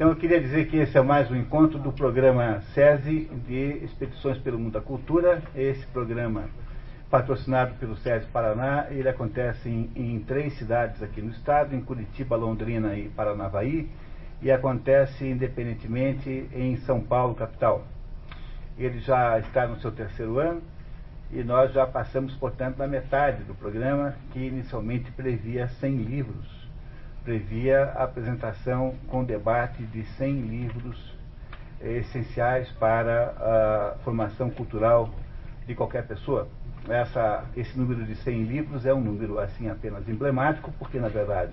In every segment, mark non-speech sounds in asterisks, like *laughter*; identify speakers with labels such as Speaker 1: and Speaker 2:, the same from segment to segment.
Speaker 1: Então eu queria dizer que esse é mais um encontro do programa SESI de Expedições pelo Mundo da Cultura. Esse programa, patrocinado pelo SESI Paraná, ele acontece em, em três cidades aqui no estado, em Curitiba, Londrina e Paranavaí, e acontece independentemente em São Paulo, capital. Ele já está no seu terceiro ano e nós já passamos, portanto, na metade do programa, que inicialmente previa 100 livros previa a apresentação com debate de 100 livros eh, essenciais para a formação cultural de qualquer pessoa. Essa, esse número de 100 livros é um número assim apenas emblemático, porque na verdade,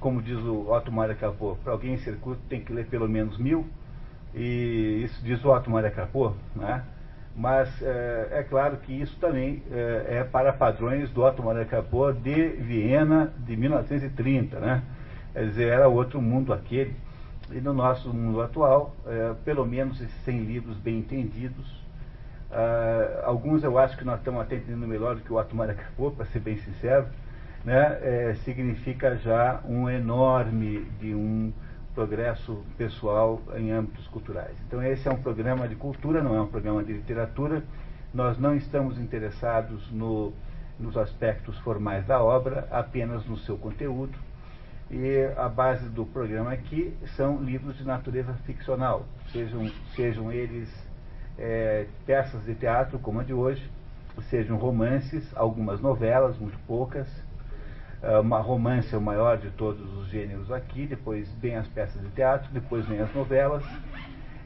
Speaker 1: como diz o Otto Maria Capô, para alguém ser culto tem que ler pelo menos mil, e isso diz o Otto Maria Capô, né? Mas é, é, claro que isso também é, é para padrões do Otto Capô de Viena de 1930, né? Quer dizer, era outro mundo aquele. E no nosso mundo atual, é, pelo menos esses 100 livros bem entendidos, uh, alguns eu acho que nós estamos até entendendo melhor do que o Atumara acabou, para ser bem sincero, né, é, significa já um enorme de um progresso pessoal em âmbitos culturais. Então esse é um programa de cultura, não é um programa de literatura. Nós não estamos interessados no, nos aspectos formais da obra, apenas no seu conteúdo. E a base do programa aqui são livros de natureza ficcional, sejam, sejam eles é, peças de teatro, como a de hoje, sejam romances, algumas novelas, muito poucas. É, uma romance é o maior de todos os gêneros aqui, depois vem as peças de teatro, depois vem as novelas.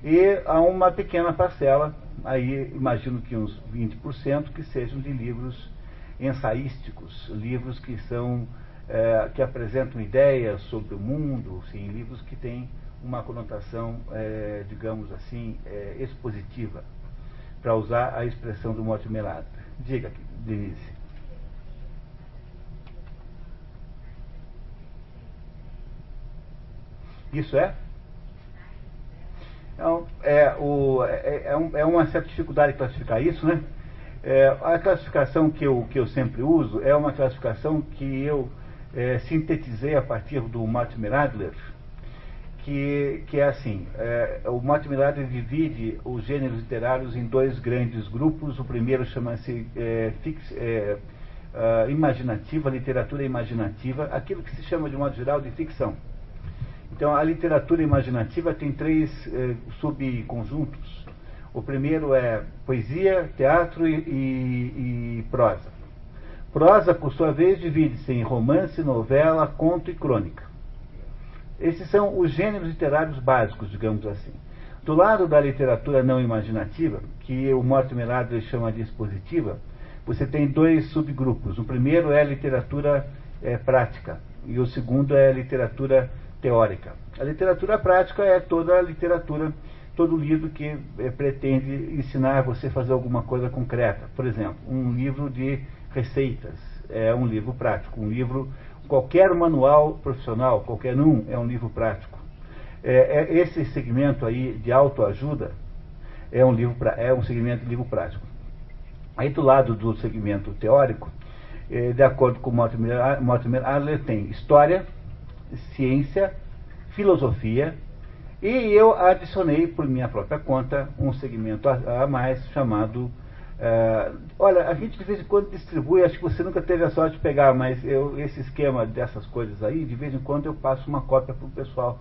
Speaker 1: E há uma pequena parcela, aí imagino que uns 20%, que sejam de livros ensaísticos, livros que são é, que apresentam ideias sobre o mundo, sim, livros que têm uma conotação, é, digamos assim, é, expositiva, para usar a expressão do Mortimer. Diga, Denise. Isso é? Então, é, o, é, é, um, é, uma certa dificuldade de classificar isso, né? É, a classificação que eu, que eu sempre uso é uma classificação que eu é, sintetizei a partir do Mortimer Adler, que, que é assim, é, o Mortimer Adler divide os gêneros literários em dois grandes grupos, o primeiro chama-se é, é, uh, imaginativa, literatura imaginativa, aquilo que se chama de modo geral de ficção. Então a literatura imaginativa tem três é, subconjuntos. O primeiro é poesia, teatro e, e, e prosa. Prosa, por sua vez, divide-se em romance, novela, conto e crônica. Esses são os gêneros literários básicos, digamos assim. Do lado da literatura não imaginativa, que o Mortimer Adler chama de expositiva, você tem dois subgrupos. O primeiro é a literatura é, prática e o segundo é a literatura teórica. A literatura prática é toda a literatura, todo livro que é, pretende ensinar você a fazer alguma coisa concreta. Por exemplo, um livro de receitas, é um livro prático. Um livro, qualquer manual profissional, qualquer um, é um livro prático. É, é esse segmento aí de autoajuda é um livro é um segmento de livro prático. Aí do lado do segmento teórico, é, de acordo com Mortimer, Mortimer Adler, tem história, ciência, filosofia, e eu adicionei por minha própria conta um segmento a, a mais chamado é, olha, a gente de vez em quando distribui, acho que você nunca teve a sorte de pegar, mas eu, esse esquema dessas coisas aí, de vez em quando eu passo uma cópia para o pessoal.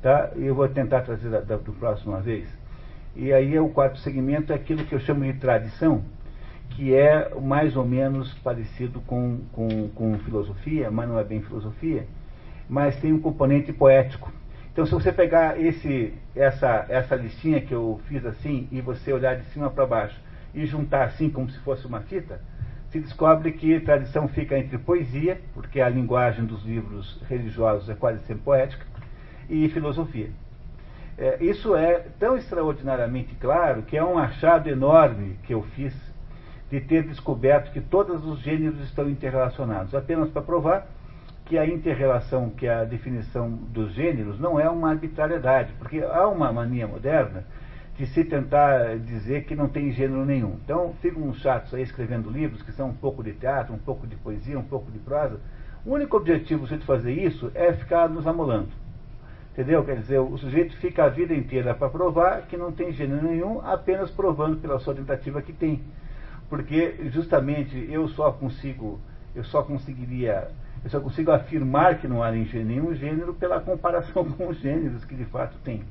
Speaker 1: Tá? Eu vou tentar trazer da, da, do próxima vez. E aí o quarto segmento é aquilo que eu chamo de tradição, que é mais ou menos parecido com, com, com filosofia, mas não é bem filosofia, mas tem um componente poético. Então, se você pegar esse, essa, essa listinha que eu fiz assim e você olhar de cima para baixo, e juntar assim como se fosse uma fita, se descobre que tradição fica entre poesia, porque a linguagem dos livros religiosos é quase sempre poética, e filosofia. É, isso é tão extraordinariamente claro que é um achado enorme que eu fiz de ter descoberto que todos os gêneros estão interrelacionados, apenas para provar que a interrelação, que a definição dos gêneros não é uma arbitrariedade, porque há uma mania moderna de se tentar dizer que não tem gênero nenhum. Então, ficam uns chatos aí escrevendo livros que são um pouco de teatro, um pouco de poesia, um pouco de prosa. O único objetivo de fazer isso é ficar nos amolando. Entendeu? Quer dizer, o sujeito fica a vida inteira para provar que não tem gênero nenhum, apenas provando pela sua tentativa que tem. Porque justamente eu só consigo, eu só conseguiria, eu só consigo afirmar que não há nenhum gênero pela comparação *laughs* com os gêneros que de fato tem.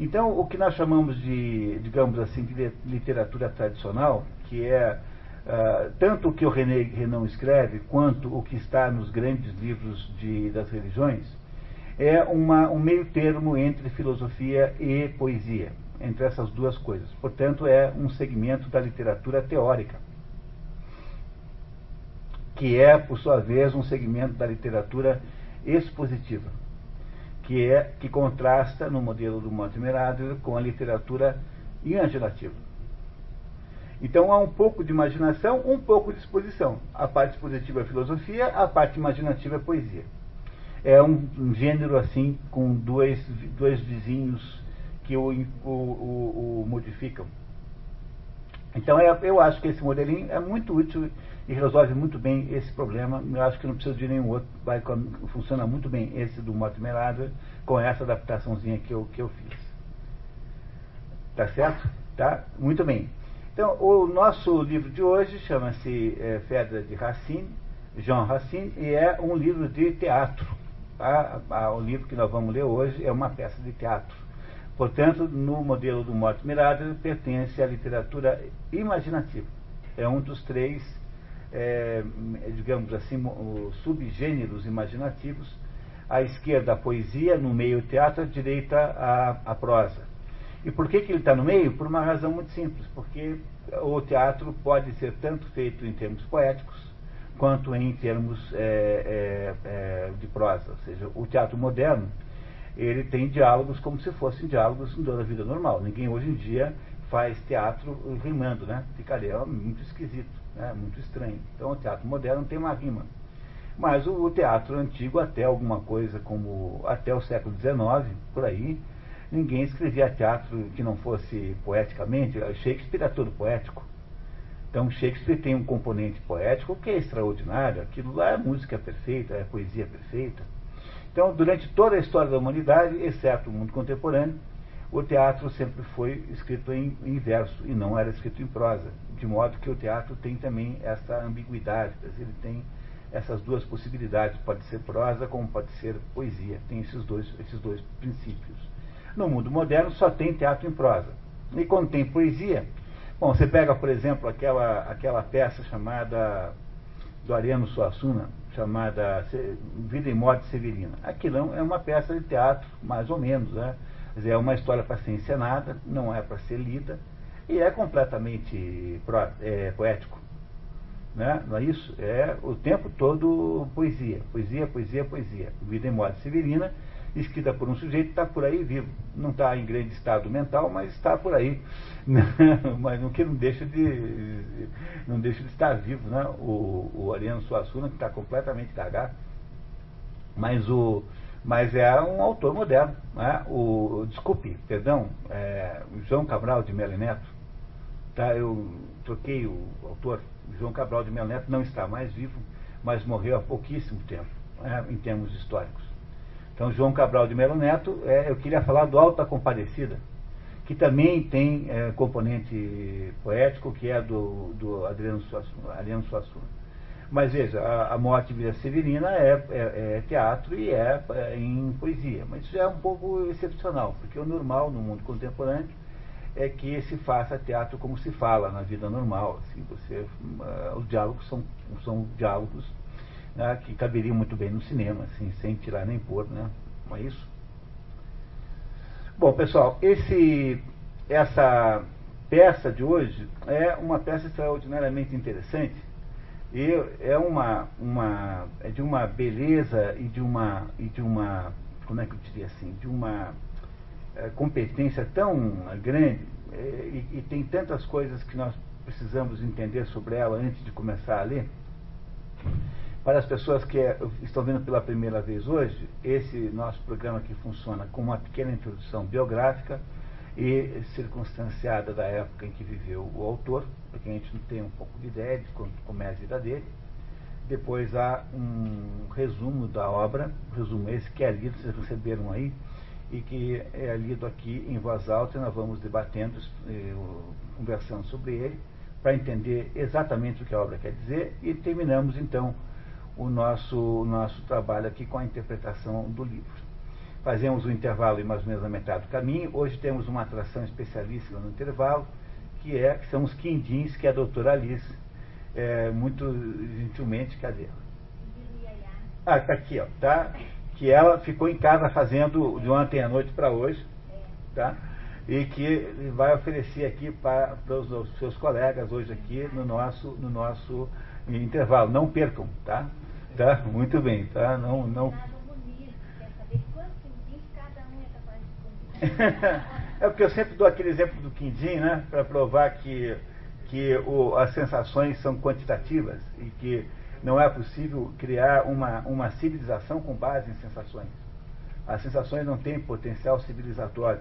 Speaker 1: Então, o que nós chamamos de, digamos assim, de literatura tradicional, que é uh, tanto o que o René Renan escreve, quanto o que está nos grandes livros de, das religiões, é uma, um meio termo entre filosofia e poesia, entre essas duas coisas. Portanto, é um segmento da literatura teórica, que é, por sua vez, um segmento da literatura expositiva, que é que contrasta no modelo do Mortimer Adler com a literatura imaginativa. Então há um pouco de imaginação, um pouco de exposição. A parte expositiva é filosofia, a parte imaginativa é poesia é um, um gênero assim com dois, dois vizinhos que o, o, o, o modificam. Então é, eu acho que esse modelinho é muito útil e resolve muito bem esse problema. Eu acho que não precisa de nenhum outro. Vai, funciona muito bem esse do Mortimer Adler com essa adaptaçãozinha que eu, que eu fiz. Tá certo? Tá? Muito bem. Então, o nosso livro de hoje chama-se é, Fedra de Racine, Jean Racine, e é um livro de teatro a, o livro que nós vamos ler hoje é uma peça de teatro. Portanto, no modelo do Morte Mirada, pertence à literatura imaginativa. É um dos três, é, digamos assim, subgêneros imaginativos. À esquerda, a poesia, no meio, o teatro, à direita, a, a prosa. E por que, que ele está no meio? Por uma razão muito simples, porque o teatro pode ser tanto feito em termos poéticos, quanto em termos é, é, é, de prosa. Ou seja, o teatro moderno ele tem diálogos como se fossem diálogos da vida normal. Ninguém hoje em dia faz teatro rimando, né? Ficaria muito esquisito, né? muito estranho. Então o teatro moderno tem uma rima. Mas o, o teatro antigo, até alguma coisa como até o século XIX, por aí, ninguém escrevia teatro que não fosse poeticamente. Shakespeare é todo poético. Então Shakespeare tem um componente poético que é extraordinário, aquilo lá é música perfeita, é poesia perfeita. Então, durante toda a história da humanidade, exceto o mundo contemporâneo, o teatro sempre foi escrito em, em verso e não era escrito em prosa, de modo que o teatro tem também essa ambiguidade, ele tem essas duas possibilidades, pode ser prosa como pode ser poesia, tem esses dois, esses dois princípios. No mundo moderno só tem teatro em prosa. E quando tem poesia, Bom, você pega, por exemplo, aquela, aquela peça chamada do Ariano Suassuna, chamada Vida e Morte Severina. Aquilo é uma peça de teatro, mais ou menos, né? Dizer, é uma história para ser encenada, não é para ser lida, e é completamente pro, é, poético. Né? Não é isso? É o tempo todo poesia, poesia, poesia, poesia. Vida e Morte Severina escrita por um sujeito que está por aí vivo. Não está em grande estado mental, mas está por aí. *laughs* mas o que não deixa de não deixa de estar vivo, né? O, o Ariano Suassuna, que está completamente cagado. Mas o mas é um autor moderno. Né? O, desculpe, perdão, é, João Cabral de Melo Neto. Tá, eu troquei o autor. João Cabral de Melo Neto não está mais vivo, mas morreu há pouquíssimo tempo, né, em termos históricos. Então, João Cabral de Melo Neto, é, eu queria falar do Alta Compadecida, que também tem é, componente poético, que é do, do Adriano, Suassuna, Adriano Suassuna. Mas veja, a, a Morte Vila Severina é, é, é, teatro e é, é em poesia. Mas isso é um pouco excepcional, porque o normal no mundo contemporâneo é que se faça teatro como se fala na vida normal. Assim, você, uh, os diálogos são, são diálogos né, que caberia muito bem no cinema, assim, sem tirar nem pôr, né? Não é isso? Bom, pessoal, esse, essa peça de hoje é uma peça extraordinariamente interessante e é uma, uma é de uma beleza e de uma e de uma como é que eu diria assim de uma é, competência tão grande é, e, e tem tantas coisas que nós precisamos entender sobre ela antes de começar a ler. Para as pessoas que é, estão vendo pela primeira vez hoje, esse nosso programa aqui funciona com uma pequena introdução biográfica e circunstanciada da época em que viveu o autor, para que a gente tenha um pouco de ideia de como é a vida dele. Depois há um resumo da obra, resumo esse que é lido, vocês receberam aí, e que é lido aqui em voz alta e nós vamos debatendo, eh, conversando sobre ele, para entender exatamente o que a obra quer dizer e terminamos então o nosso, nosso trabalho aqui com a interpretação do livro. Fazemos um intervalo em mais ou menos a metade do caminho. Hoje temos uma atração especialíssima no intervalo, que, é, que são os quindins que a doutora Alice, é, muito gentilmente, cadê? Ah, está aqui, ó, tá? Que ela ficou em casa fazendo de ontem à noite para hoje, tá? E que vai oferecer aqui para, para os seus colegas hoje aqui no nosso, no nosso intervalo. Não percam, tá? Tá? Muito bem, tá? Não, não... é porque eu sempre dou aquele exemplo do quindim, né? Para provar que, que o, as sensações são quantitativas e que não é possível criar uma, uma civilização com base em sensações. As sensações não têm potencial civilizatório.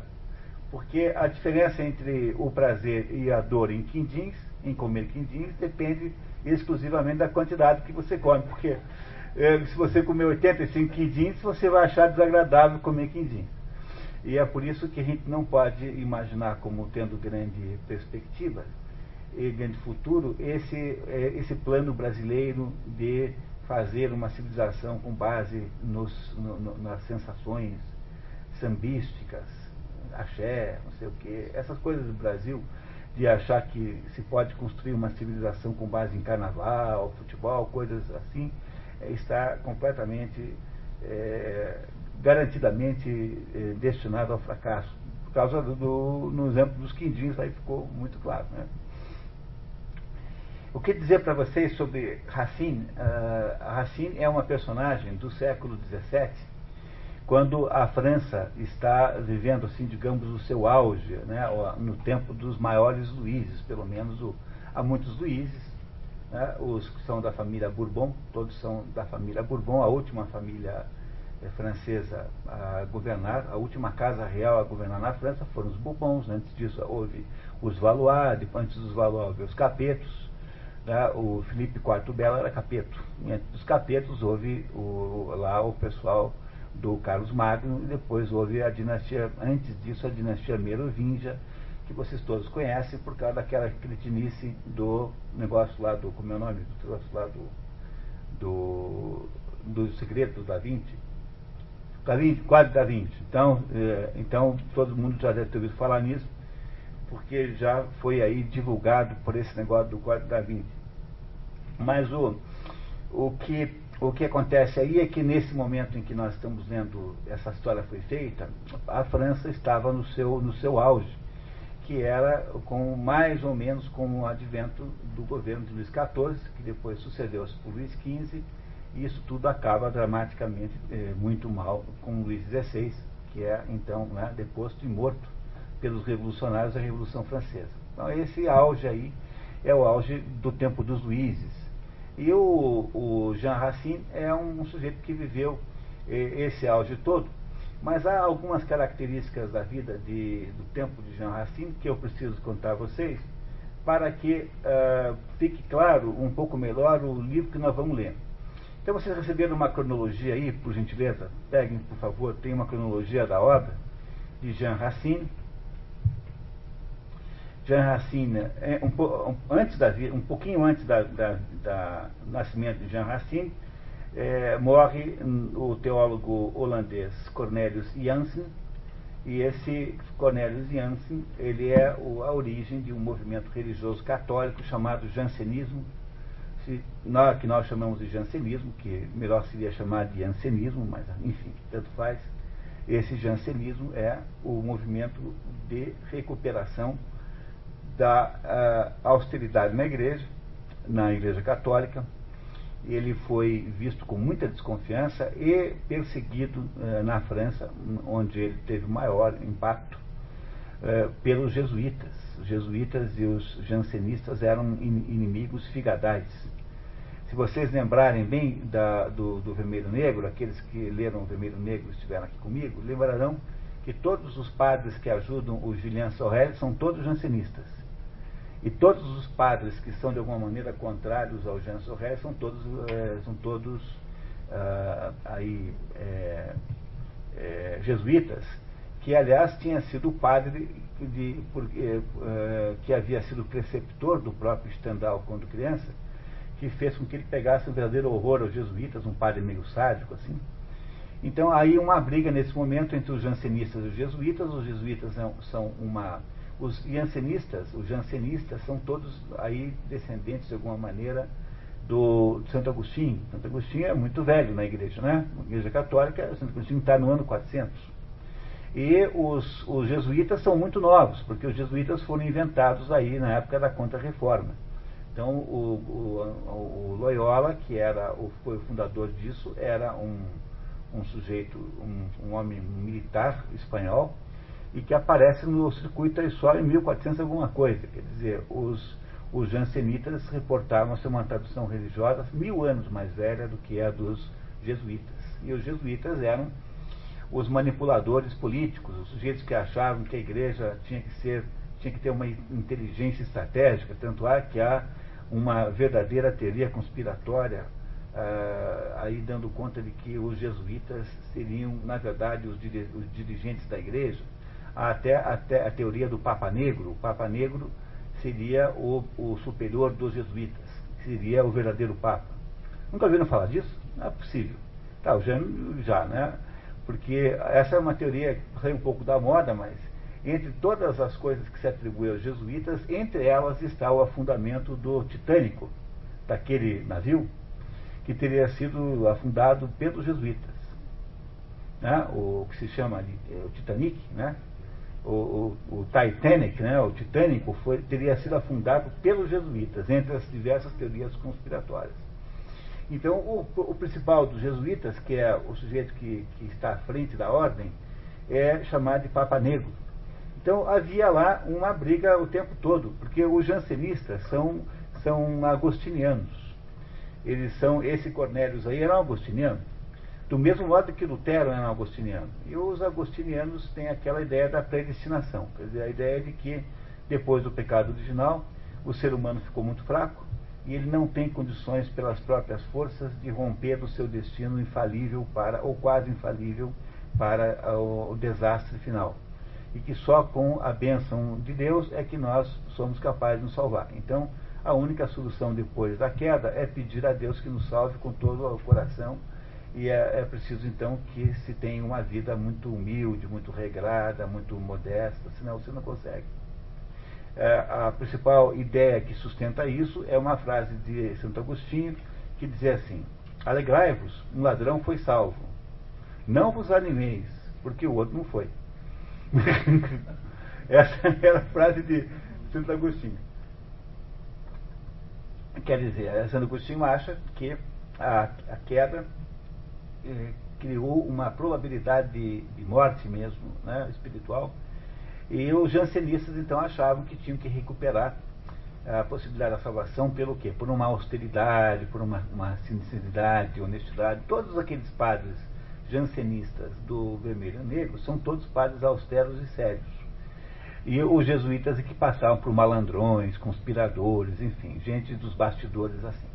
Speaker 1: Porque a diferença entre o prazer e a dor em quindins, em comer quindins, depende exclusivamente da quantidade que você come. Porque é, se você comer 85 quindins, você vai achar desagradável comer quindim. E é por isso que a gente não pode imaginar como tendo grande perspectiva e grande futuro esse, é, esse plano brasileiro de fazer uma civilização com base nos, no, nas sensações sambísticas, axé, não sei o quê, essas coisas do Brasil, de achar que se pode construir uma civilização com base em carnaval, futebol, coisas assim, é, está completamente, é, garantidamente é, destinado ao fracasso. Por causa do, do, no exemplo dos quindins, aí ficou muito claro. Né? O que dizer para vocês sobre Racine? Uh, Racine é uma personagem do século XVII, quando a França está vivendo, assim, digamos, o seu auge, né, no tempo dos maiores Luíses, pelo menos o, há muitos Luíses, né, os que são da família Bourbon, todos são da família Bourbon, a última família francesa a governar, a última casa real a governar na França foram os Bourbons, antes disso houve os Valois, antes dos Valois houve os Capetos, né, o Felipe IV Belo era capeto, e antes dos capetos houve o, lá o pessoal do Carlos Magno, e depois houve a dinastia, antes disso, a dinastia Merovingia, que vocês todos conhecem por causa daquela cretinice do negócio lá do, como é o nome, do negócio lá do, do, do segredo da Vinci. Da Vinci, quase da Vinci. Então, é, então, todo mundo já deve ter ouvido falar nisso, porque já foi aí divulgado por esse negócio do quadro da Vinci. Mas o, o que o que acontece aí é que nesse momento em que nós estamos vendo essa história foi feita, a França estava no seu, no seu auge, que era com mais ou menos com o advento do governo de Luís XIV, que depois sucedeu-se por Luís XV, isso tudo acaba dramaticamente eh, muito mal com Luís XVI, que é então né, deposto e morto pelos revolucionários da Revolução Francesa. Então esse auge aí é o auge do tempo dos Luíses e o, o Jean Racine é um sujeito que viveu eh, esse auge todo, mas há algumas características da vida de, do tempo de Jean Racine que eu preciso contar a vocês para que uh, fique claro um pouco melhor o livro que nós vamos ler. Então vocês receberam uma cronologia aí, por gentileza? Peguem, por favor, tem uma cronologia da obra de Jean Racine. Jean Racine, é, um, antes da, um pouquinho antes da, da, da nascimento de Jean Racine, é, morre o teólogo holandês Cornelius Janssen, e esse Cornelius Janssen, ele é o, a origem de um movimento religioso católico chamado jansenismo, que nós chamamos de jansenismo, que melhor seria chamar de jansenismo, mas enfim, tanto faz. Esse jansenismo é o movimento de recuperação da uh, austeridade na igreja, na igreja católica. Ele foi visto com muita desconfiança e perseguido uh, na França, onde ele teve maior impacto, uh, pelos jesuítas. Os jesuítas e os jansenistas eram inimigos figadais. Se vocês lembrarem bem da, do, do Vermelho Negro, aqueles que leram o Vermelho Negro estiveram aqui comigo, lembrarão que todos os padres que ajudam o Julian Sorel são todos jansenistas. E todos os padres que são de alguma maneira contrários ao Jean Sorel são todos, é, são todos uh, aí, é, é, jesuítas que aliás tinha sido padre de, porque, que havia sido preceptor do próprio Stendhal quando criança, que fez com que ele pegasse um verdadeiro horror aos jesuítas, um padre meio sádico assim. Então aí uma briga nesse momento entre os jansenistas e os jesuítas. Os jesuítas são, são uma os jansenistas, os jansenistas são todos aí descendentes de alguma maneira do Santo Agostinho. Santo Agostinho é muito velho na igreja, né? Na igreja católica, Santo Agostinho está no ano 400. E os, os jesuítas são muito novos, porque os jesuítas foram inventados aí na época da Contra-Reforma. Então, o, o, o, Loyola, que era o, foi o fundador disso, era um, um sujeito, um, um homem militar espanhol, e que aparece no circuito só em 1400 alguma coisa. Quer dizer, os, os jansenitas reportavam ser uma tradução religiosa mil anos mais velha do que a dos jesuítas. E os jesuítas eram os manipuladores políticos, os sujeitos que achavam que a igreja tinha que ser, tinha que ter uma inteligência estratégica, tanto há que há uma verdadeira teoria conspiratória uh, aí dando conta de que os jesuítas seriam, na verdade, os, os dirigentes da igreja, até, até a teoria do Papa Negro. O Papa Negro seria o, o superior dos jesuítas, seria o verdadeiro Papa. Nunca ouviram falar disso? Não é possível. Tá, já, já, né? Porque essa é uma teoria que sai um pouco da moda, mas entre todas as coisas que se atribuem aos jesuítas, entre elas está o afundamento do Titânico, daquele navio, que teria sido afundado pelos jesuítas. Né? O que se chama é, o Titanic, né? o, o, o, Titanic, né? o Titânico, foi, teria sido afundado pelos jesuítas, entre as diversas teorias conspiratórias. Então, o, o principal dos jesuítas, que é o sujeito que, que está à frente da ordem, é chamado de Papa Negro. Então havia lá uma briga o tempo todo, porque os jansenistas são, são agostinianos. Eles são, esse Cornélios aí era um agostiniano, do mesmo modo que Lutero era um agostiniano. E os agostinianos têm aquela ideia da predestinação, quer dizer, a ideia de que depois do pecado original, o ser humano ficou muito fraco e ele não tem condições pelas próprias forças de romper do seu destino infalível para, ou quase infalível, para o, o desastre final e que só com a bênção de Deus é que nós somos capazes de nos salvar. Então, a única solução depois da queda é pedir a Deus que nos salve com todo o coração e é, é preciso então que se tenha uma vida muito humilde, muito regrada, muito modesta, senão você não consegue. É, a principal ideia que sustenta isso é uma frase de Santo Agostinho que dizia assim: Alegrai-vos, um ladrão foi salvo. Não vos animeis, porque o outro não foi. *laughs* Essa era a frase de Santo Agostinho. Quer dizer, Santo Agostinho acha que a, a queda eh, criou uma probabilidade de, de morte mesmo, né, espiritual, e os jansenistas então achavam que tinham que recuperar a possibilidade da salvação pelo quê? Por uma austeridade, por uma, uma sinceridade, honestidade. Todos aqueles padres jansenistas do vermelho negro são todos padres austeros e sérios. E os jesuítas é que passavam por malandrões, conspiradores, enfim, gente dos bastidores assim.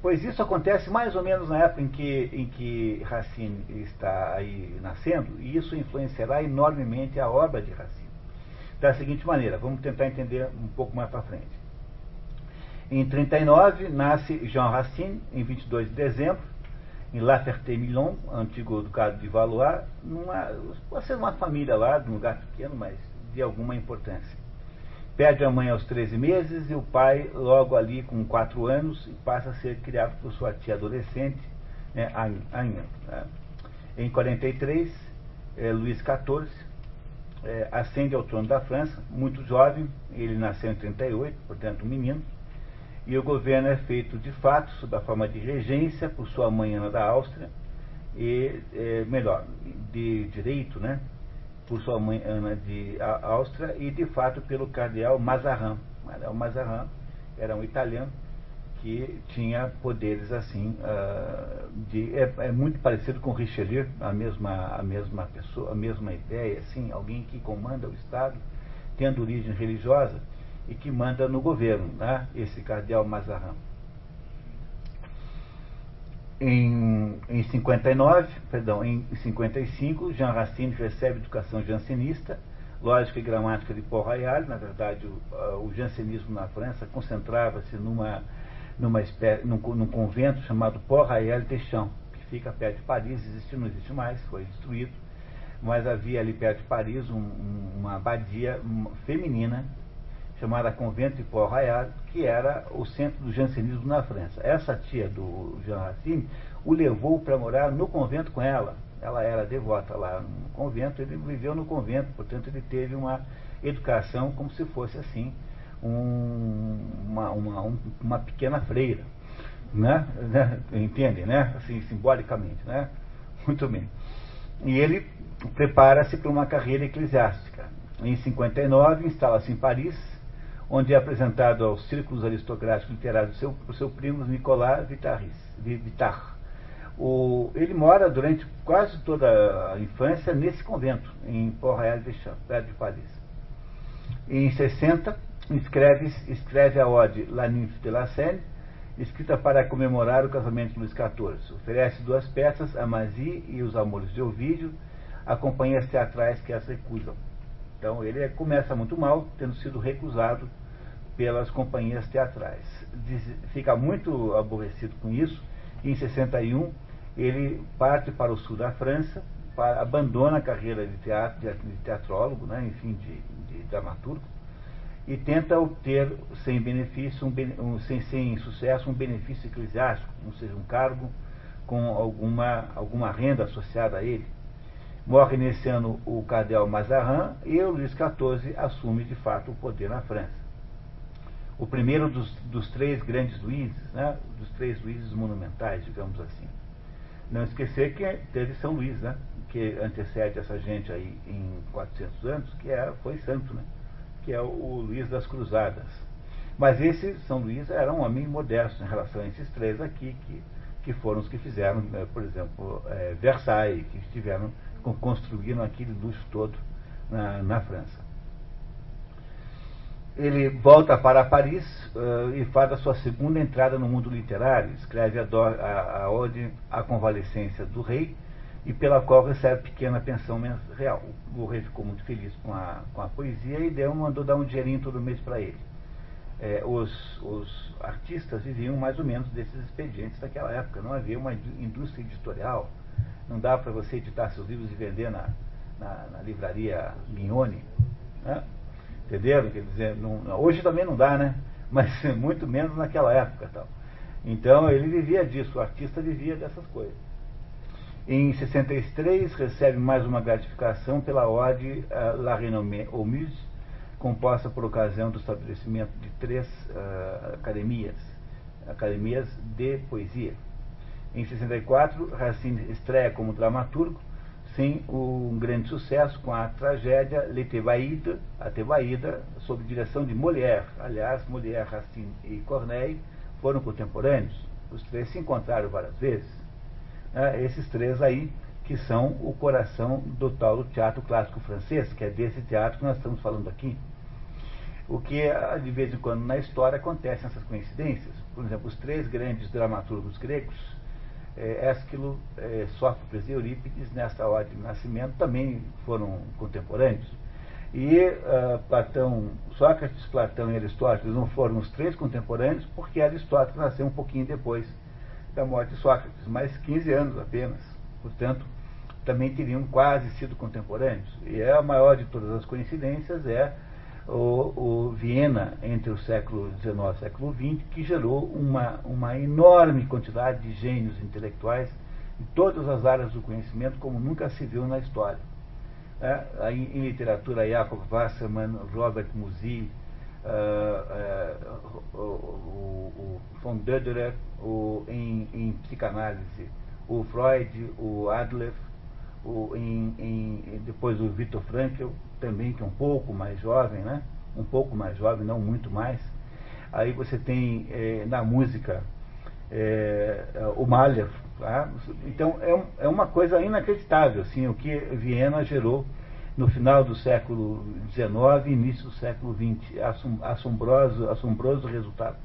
Speaker 1: Pois isso acontece mais ou menos na época em que, em que Racine está aí nascendo, e isso influenciará enormemente a obra de Racine. Da seguinte maneira, vamos tentar entender um pouco mais para frente. Em 39 nasce Jean Racine, em 22 de dezembro, em La Ferté-Milon, antigo ducado de Valois, numa, pode ser uma família lá, de um lugar pequeno, mas de alguma importância. Perde a mãe aos 13 meses e o pai logo ali com 4 anos passa a ser criado por sua tia adolescente, né, Anha. Né. Em 43, é, Luís XIV é, ascende ao trono da França, muito jovem, ele nasceu em 38, portanto um menino, e o governo é feito de fato sob a forma de regência por sua mãe Ana da Áustria, e, é, melhor, de direito, né, por sua mãe Ana de Áustria, e de fato pelo cardeal Mazarin. O Mazarin era um italiano que tinha poderes assim, uh, de, é, é, muito parecido com Richelieu, a mesma, a mesma pessoa, a mesma ideia, assim, alguém que comanda o Estado, tendo origem religiosa, e que manda no governo, né? esse cardeal Mazarin. em, em 59, perdão, em 55, Jean Racine recebe educação jansenista, lógica e gramática de Paul. Na verdade, o, o jansenismo na França concentrava-se numa, numa espécie, num, num, convento chamado Paul Royal de Champs, que fica perto de Paris, existe, não existe mais, foi destruído, mas havia ali perto de Paris um, uma abadia feminina chamada Convento de Port-Royal, que era o centro do jansenismo na França. Essa tia do Jean Racine o levou para morar no convento com ela. Ela era devota lá no convento, ele viveu no convento, portanto ele teve uma educação como se fosse assim, um, uma, uma, uma pequena freira. Né? *laughs* Entendem, né? Assim, simbolicamente, né? Muito bem. E ele prepara-se para uma carreira eclesiástica. Em 59, instala-se em Paris, onde é apresentado aos círculos aristocráticos literários seu, por seu primo Nicolas Vitar. O, ele mora durante quase toda a infância nesse convento, em Port-Royal de Champs, perto de Paris. Em 60, escreve, escreve a ode La Nymphe de la Seine, escrita para comemorar o casamento de Luís XIV. Oferece duas peças, a Mazie e os Amores de Ovídio, a companhias teatrais que as recusam. Então ele começa muito mal, tendo sido recusado pelas companhias teatrais. Diz, fica muito aborrecido com isso, em 61 ele parte para o sul da França, para, abandona a carreira de, teatro, de, teatrólogo, né, enfim, de, de, dramaturgo, e tenta obter, sem benefício, um, um, sem, sem sucesso, um benefício eclesiástico, ou seja, um cargo com alguma, alguma renda associada a ele. Morre nesse ano o cardeal Mazarin e o Luís XIV assume de fato o poder na França. O primeiro dos, dos três grandes luíses, né, dos três luíses monumentais, digamos assim. Não esquecer que teve São Luís, né, que antecede essa gente aí em 400 anos, que era, foi santo, né, que é o, o Luís das Cruzadas. Mas esse São Luís era um homem modesto em relação a esses três aqui, que, que foram os que fizeram, né, por exemplo, é, Versailles, que estiveram construíram aquele luxo todo na, na França. Ele volta para Paris uh, e faz a sua segunda entrada no mundo literário. Escreve a, a, a Ode à Convalescência do Rei, e pela qual recebe pequena pensão real. O rei ficou muito feliz com a, com a poesia e deu, mandou dar um dinheirinho todo mês para ele. É, os, os, artistas viviam mais ou menos desses expedientes daquela época. Não havia uma indústria editorial não dá para você editar seus livros e vender na, na, na livraria Mignone. Né? Entenderam? Quer dizer, não, hoje também não dá, né? Mas *laughs* muito menos naquela época. Tal. Então ele vivia disso, o artista vivia dessas coisas. Em 63 recebe mais uma gratificação pela Ode uh, La Renommée aux Muses, composta por ocasião do estabelecimento de três uh, academias, academias de poesia. Em 64, Racine estreia como dramaturgo, sem um grande sucesso com a tragédia Le Tebaïda, a Tebaïda, sob direção de Molière. Aliás, Molière, Racine e Corneille foram contemporâneos. Os três se encontraram várias vezes. É, esses três aí que são o coração do tal do teatro clássico francês, que é desse teatro que nós estamos falando aqui. O que de vez em quando na história acontecem essas coincidências. Por exemplo, os três grandes dramaturgos gregos é, Ésquilo, é, Sófocles e Eurípides, nesta ordem de nascimento, também foram contemporâneos. E uh, Platão, Sócrates, Platão e Aristóteles não foram os três contemporâneos, porque Aristóteles nasceu um pouquinho depois da morte de Sócrates, mais 15 anos apenas. Portanto, também teriam quase sido contemporâneos. E a maior de todas as coincidências é o, o, Viena entre o século XIX e o século XX, que gerou uma, uma enorme quantidade de gênios intelectuais em todas as áreas do conhecimento, como nunca se viu na história. É, em, em, literatura, Jakob Wassermann, Robert Musil, uh, uh, o, o, von Döderer, o, em, em, psicanálise, o Freud, o Adler, o, em, depois o Viktor Frankl, também, que é um pouco mais jovem, né? Um pouco mais jovem, não muito mais. Aí você tem é, na música é, o Mahler. Tá? Então é, é uma coisa inacreditável assim, o que Viena gerou no final do século XIX início do século XX. Assombroso, assombroso resultado.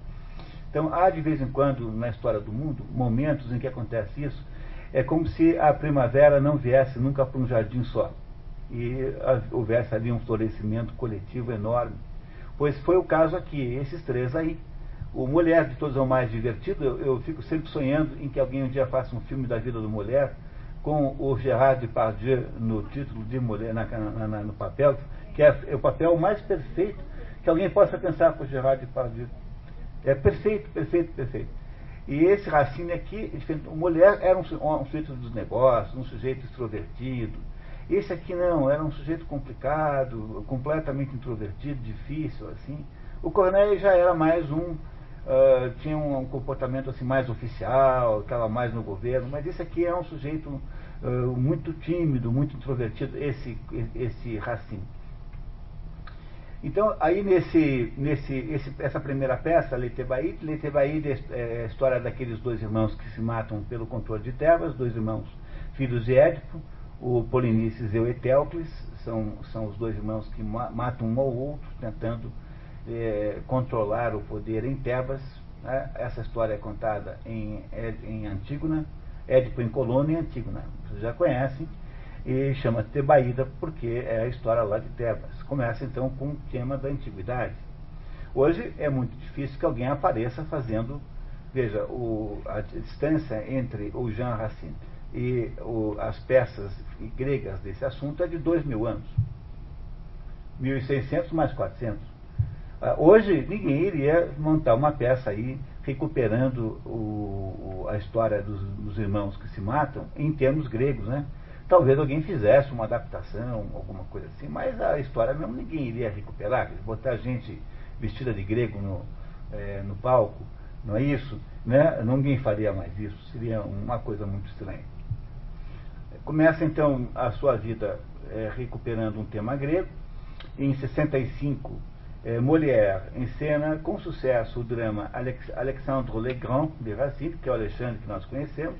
Speaker 1: Então, há de vez em quando, na história do mundo, momentos em que acontece isso. É como se a primavera não viesse nunca para um jardim só. E houvesse ali um florescimento coletivo enorme. Pois foi o caso aqui, esses três aí. O Mulher de Todos é o mais divertido, eu, eu fico sempre sonhando em que alguém um dia faça um filme da vida do Mulher, com o Gerard Depardieu no título de Mulher, na, na, na, no papel, que é, é o papel mais perfeito que alguém possa pensar com o Gerard Depardieu. É perfeito, perfeito, perfeito. E esse Racine aqui, o mulher era um, um sujeito dos negócios, um sujeito extrovertido. Esse aqui não, era um sujeito complicado, completamente introvertido, difícil, assim. O Corneille já era mais um, uh, tinha um comportamento assim mais oficial, estava mais no governo, mas esse aqui é um sujeito uh, muito tímido, muito introvertido, esse, esse Racine. Então, aí nesse, nesse, esse, essa primeira peça, Leitebaid, Leitebaid é, é a história daqueles dois irmãos que se matam pelo controle de Tebas, dois irmãos filhos de Édipo, o Polinices e o Etéocles, são, são os dois irmãos que ma matam um ao outro, tentando é, controlar o poder em Tebas. Né? Essa história é contada em, em Antígona, Édipo em Colônia e Antígona, vocês já conhecem e chama Tebaída porque é a história lá de Tebas. Começa então com o tema da antiguidade. Hoje é muito difícil que alguém apareça fazendo, veja, o, a distância entre o Jean Racine e o, as peças gregas desse assunto é de dois mil anos. 1.600 mais 400. Ah, hoje ninguém iria montar uma peça aí recuperando o, a história dos, dos irmãos que se matam em termos gregos, né? Talvez alguém fizesse uma adaptação, alguma coisa assim, mas a história mesmo ninguém iria recuperar. Botar gente vestida de grego no, é, no palco, não é isso? Né? Ninguém faria mais isso, seria uma coisa muito estranha. Começa então a sua vida é, recuperando um tema grego. Em 65, é, Molière encena com sucesso o drama Alex, Alexandre Le Grand de Racine, que é o Alexandre que nós conhecemos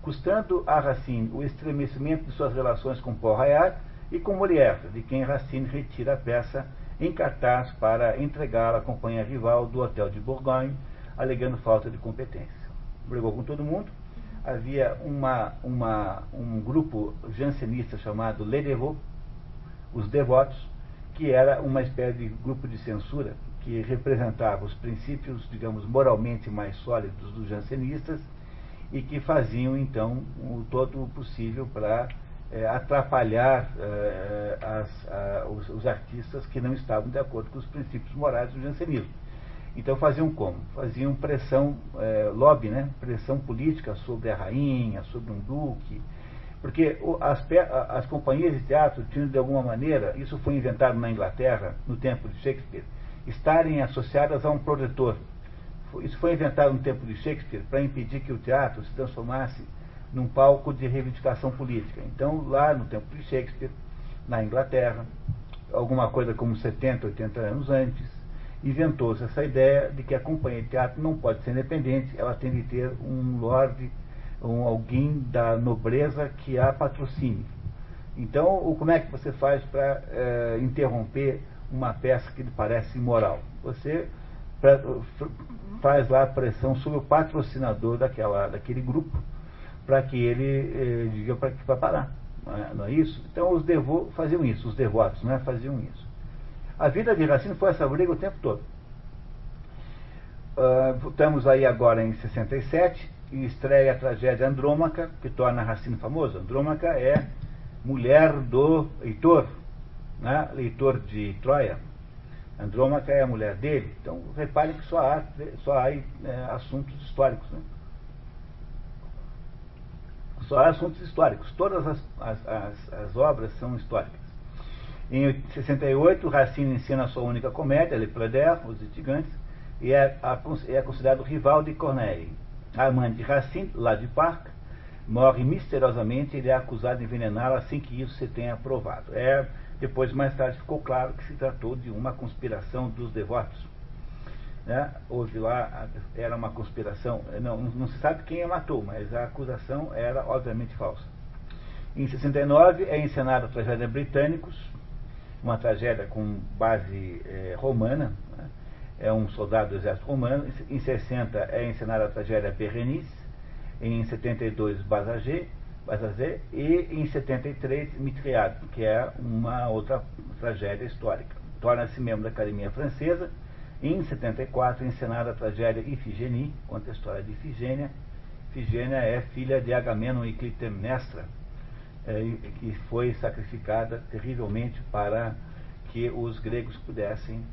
Speaker 1: custando a Racine o estremecimento de suas relações com Paul Rayard e com Molière, de quem Racine retira a peça em cartaz para entregá-la à companhia rival do Hotel de Bourgogne, alegando falta de competência. Brigou com todo mundo. Havia uma, uma, um grupo jansenista chamado Les Devots, os Devotos, que era uma espécie de grupo de censura que representava os princípios, digamos, moralmente mais sólidos dos jansenistas e que faziam então o todo o possível para é, atrapalhar é, as, a, os, os, artistas que não estavam de acordo com os princípios morais do jansenismo. Então faziam como? Faziam pressão, é, lobby, né? pressão política sobre a rainha, sobre um duque, porque as, as companhias de teatro tinham de alguma maneira, isso foi inventado na Inglaterra, no tempo de Shakespeare, estarem associadas a um protetor, isso foi inventado no tempo de Shakespeare para impedir que o teatro se transformasse num palco de reivindicação política. Então, lá no tempo de Shakespeare, na Inglaterra, alguma coisa como 70, 80 anos antes, inventou-se essa ideia de que a companhia de teatro não pode ser independente, ela tem de ter um lorde, um alguém da nobreza que a patrocine. Então, como é que você faz para é, interromper uma peça que lhe parece imoral? Você pra, faz lá a pressão sobre o patrocinador daquela, daquele grupo para que ele eh, diga para que vai parar. Não é, não é, isso? Então os devotos faziam isso, os devotos né, faziam isso. A vida de Racine foi essa briga o tempo todo. Uh, estamos aí agora em 67 e estreia a tragédia Andrômaca, que torna Racine famoso. Andrômaca é mulher do Heitor, né, leitor de Troia. Andrômaca é a mulher dele. Então, repare que só há, só há é, assuntos históricos. Né? Só há assuntos históricos. Todas as, as, as, as obras são históricas. Em 68, Racine ensina sua única comédia, Le Plaider, Os Litigantes, e é, é considerado rival de Corneille. A amante de Racine, lá de Parc, morre misteriosamente e ele é acusado de envenená-la assim que isso se tenha provado. É depois, mais tarde, ficou claro que se tratou de uma conspiração dos devotos. Né? Houve lá, era uma conspiração, não, não se sabe quem a matou, mas a acusação era obviamente falsa. Em 69 é encenada a tragédia Britânicos, uma tragédia com base eh, romana, né? é um soldado do exército romano. Em 60 é encenada a tragédia Berenice. Em 72, Bazagé, Bazazé. E em 73, Mitriade, que é uma outra tragédia histórica. Torna-se membro da Academia Francesa. Em 74, encenada a tragédia Ifigenie, conta a história de Ifigênia. Ifigênia é filha de Agamenon e Clitemnestra, é, que foi sacrificada terrivelmente para que os gregos pudessem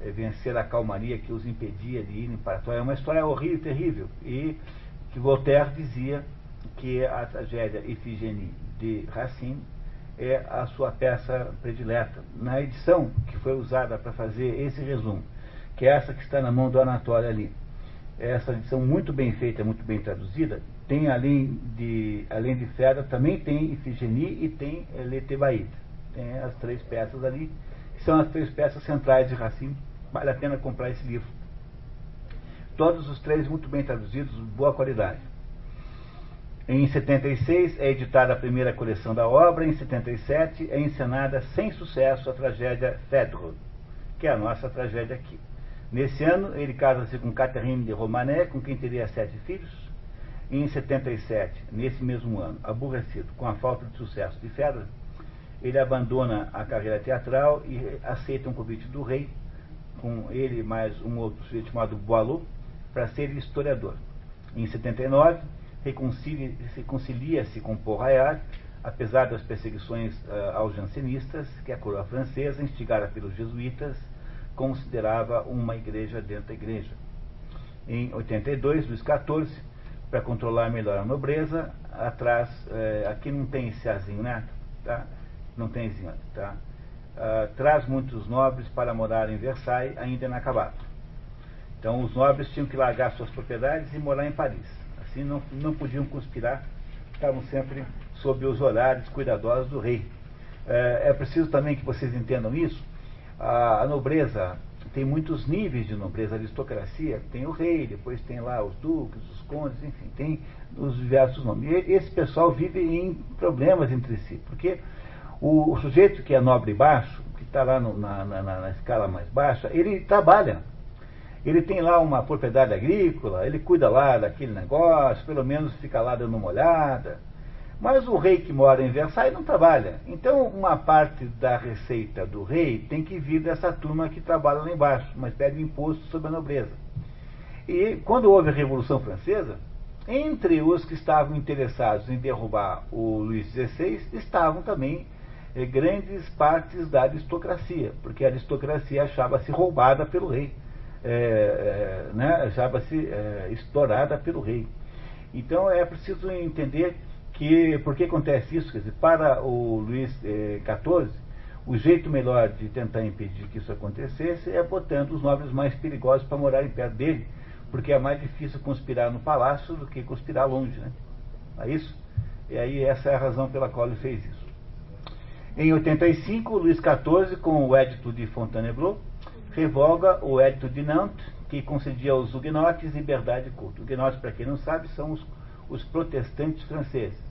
Speaker 1: é, vencer a calmaria que os impedia de irem para Troia. É uma história horrível, terrível. E que Voltaire dizia que a tragédia Ifigenie de Racine é a sua peça predileta. Na edição que foi usada para fazer esse resumo, que é essa que está na mão do Anatório ali, essa edição muito bem feita, muito bem traduzida, tem além de, além de Fera, também tem Ifigenie e tem Letebaíde. Tem as três peças ali, que são as três peças centrais de Racine. Vale a pena comprar esse livro. Todos os três muito bem traduzidos, boa qualidade. Em 76 é editada a primeira coleção da obra, em 77 é encenada sem sucesso a tragédia Fedro, que é a nossa tragédia aqui. Nesse ano, ele casa-se com Catherine de Romanet, com quem teria sete filhos. Em 77, nesse mesmo ano, aborrecido com a falta de sucesso de Fedra, ele abandona a carreira teatral e aceita um convite do rei, com ele mais um outro sujeito chamado Boileau, para ser historiador. Em 79, reconcilia-se com Paul apesar das perseguições uh, aos jansenistas, que a coroa francesa, instigada pelos jesuítas, considerava uma igreja dentro da igreja. Em 82, Luís XIV, para controlar melhor a nobreza, atrás, eh, aqui não tem esse azinho, né? Tá? Não tem esse tá? Uh, traz muitos nobres para morar em Versailles, ainda inacabado. Então os nobres tinham que largar suas propriedades e morar em Paris. Assim não, não podiam conspirar, estavam sempre sob os olhares cuidadosos do rei. É, é preciso também que vocês entendam isso a, a nobreza tem muitos níveis de nobreza, a aristocracia tem o rei, depois tem lá os duques, os condes, enfim, tem os diversos nomes. E esse pessoal vive em problemas entre si, porque o, o sujeito que é nobre baixo, que está lá no, na, na, na, escala mais baixa, ele trabalha. Ele tem lá uma propriedade agrícola, ele cuida lá daquele negócio, pelo menos fica lá dando uma olhada. Mas o rei que mora em Versailles não trabalha. Então, uma parte da receita do rei tem que vir dessa turma que trabalha lá embaixo, mas pede imposto sobre a nobreza. E quando houve a Revolução Francesa, entre os que estavam interessados em derrubar o Luís XVI estavam também eh, grandes partes da aristocracia, porque a aristocracia achava-se roubada pelo rei, eh, eh, né, achava-se explorada pelo rei. Então é preciso entender que, por que acontece isso? Quer dizer, para o Luís XIV, eh, o jeito melhor de tentar impedir que isso acontecesse é botando os nobres mais perigosos para morarem perto dele, porque é mais difícil conspirar no palácio do que conspirar longe, né? É isso? E aí essa é a razão pela qual ele fez isso. Em 85, Luís XIV, com o Edito de Fontainebleau, revoga o Edito de Nantes, que concedia aos huguenotes liberdade de culto. Huguenotes, para quem não sabe, são os, os protestantes franceses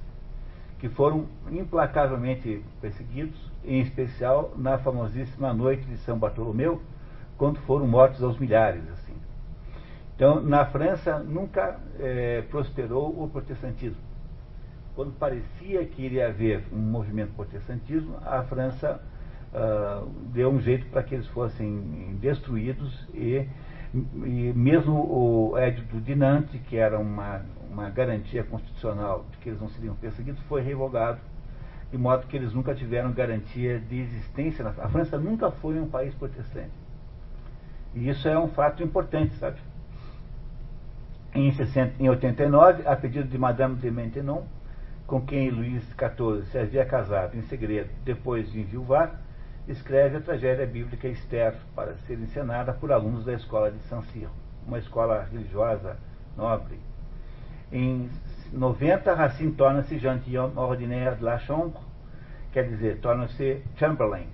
Speaker 1: que foram implacavelmente perseguidos, em especial na famosíssima noite de São Bartolomeu, quando foram mortos aos milhares. Assim. Então, na França nunca é, prosperou o protestantismo. Quando parecia que iria haver um movimento protestantismo, a França uh, deu um jeito para que eles fossem destruídos e, e mesmo o Édito de Nantes, que era uma, uma garantia constitucional de que eles não seriam perseguidos, foi revogado, de modo que eles nunca tiveram garantia de existência. A França nunca foi um país protestante. E isso é um fato importante, sabe? Em, 60, em 89, a pedido de Madame de Maintenon, com quem Luís XIV se havia casado em segredo depois de enviuvar, escreve a tragédia bíblica Esther para ser encenada por alunos da escola de San Ciro, uma escola religiosa nobre em 90, Racine torna-se gentilhomme ordinaire de la Chambre, quer dizer, torna-se Chamberlain.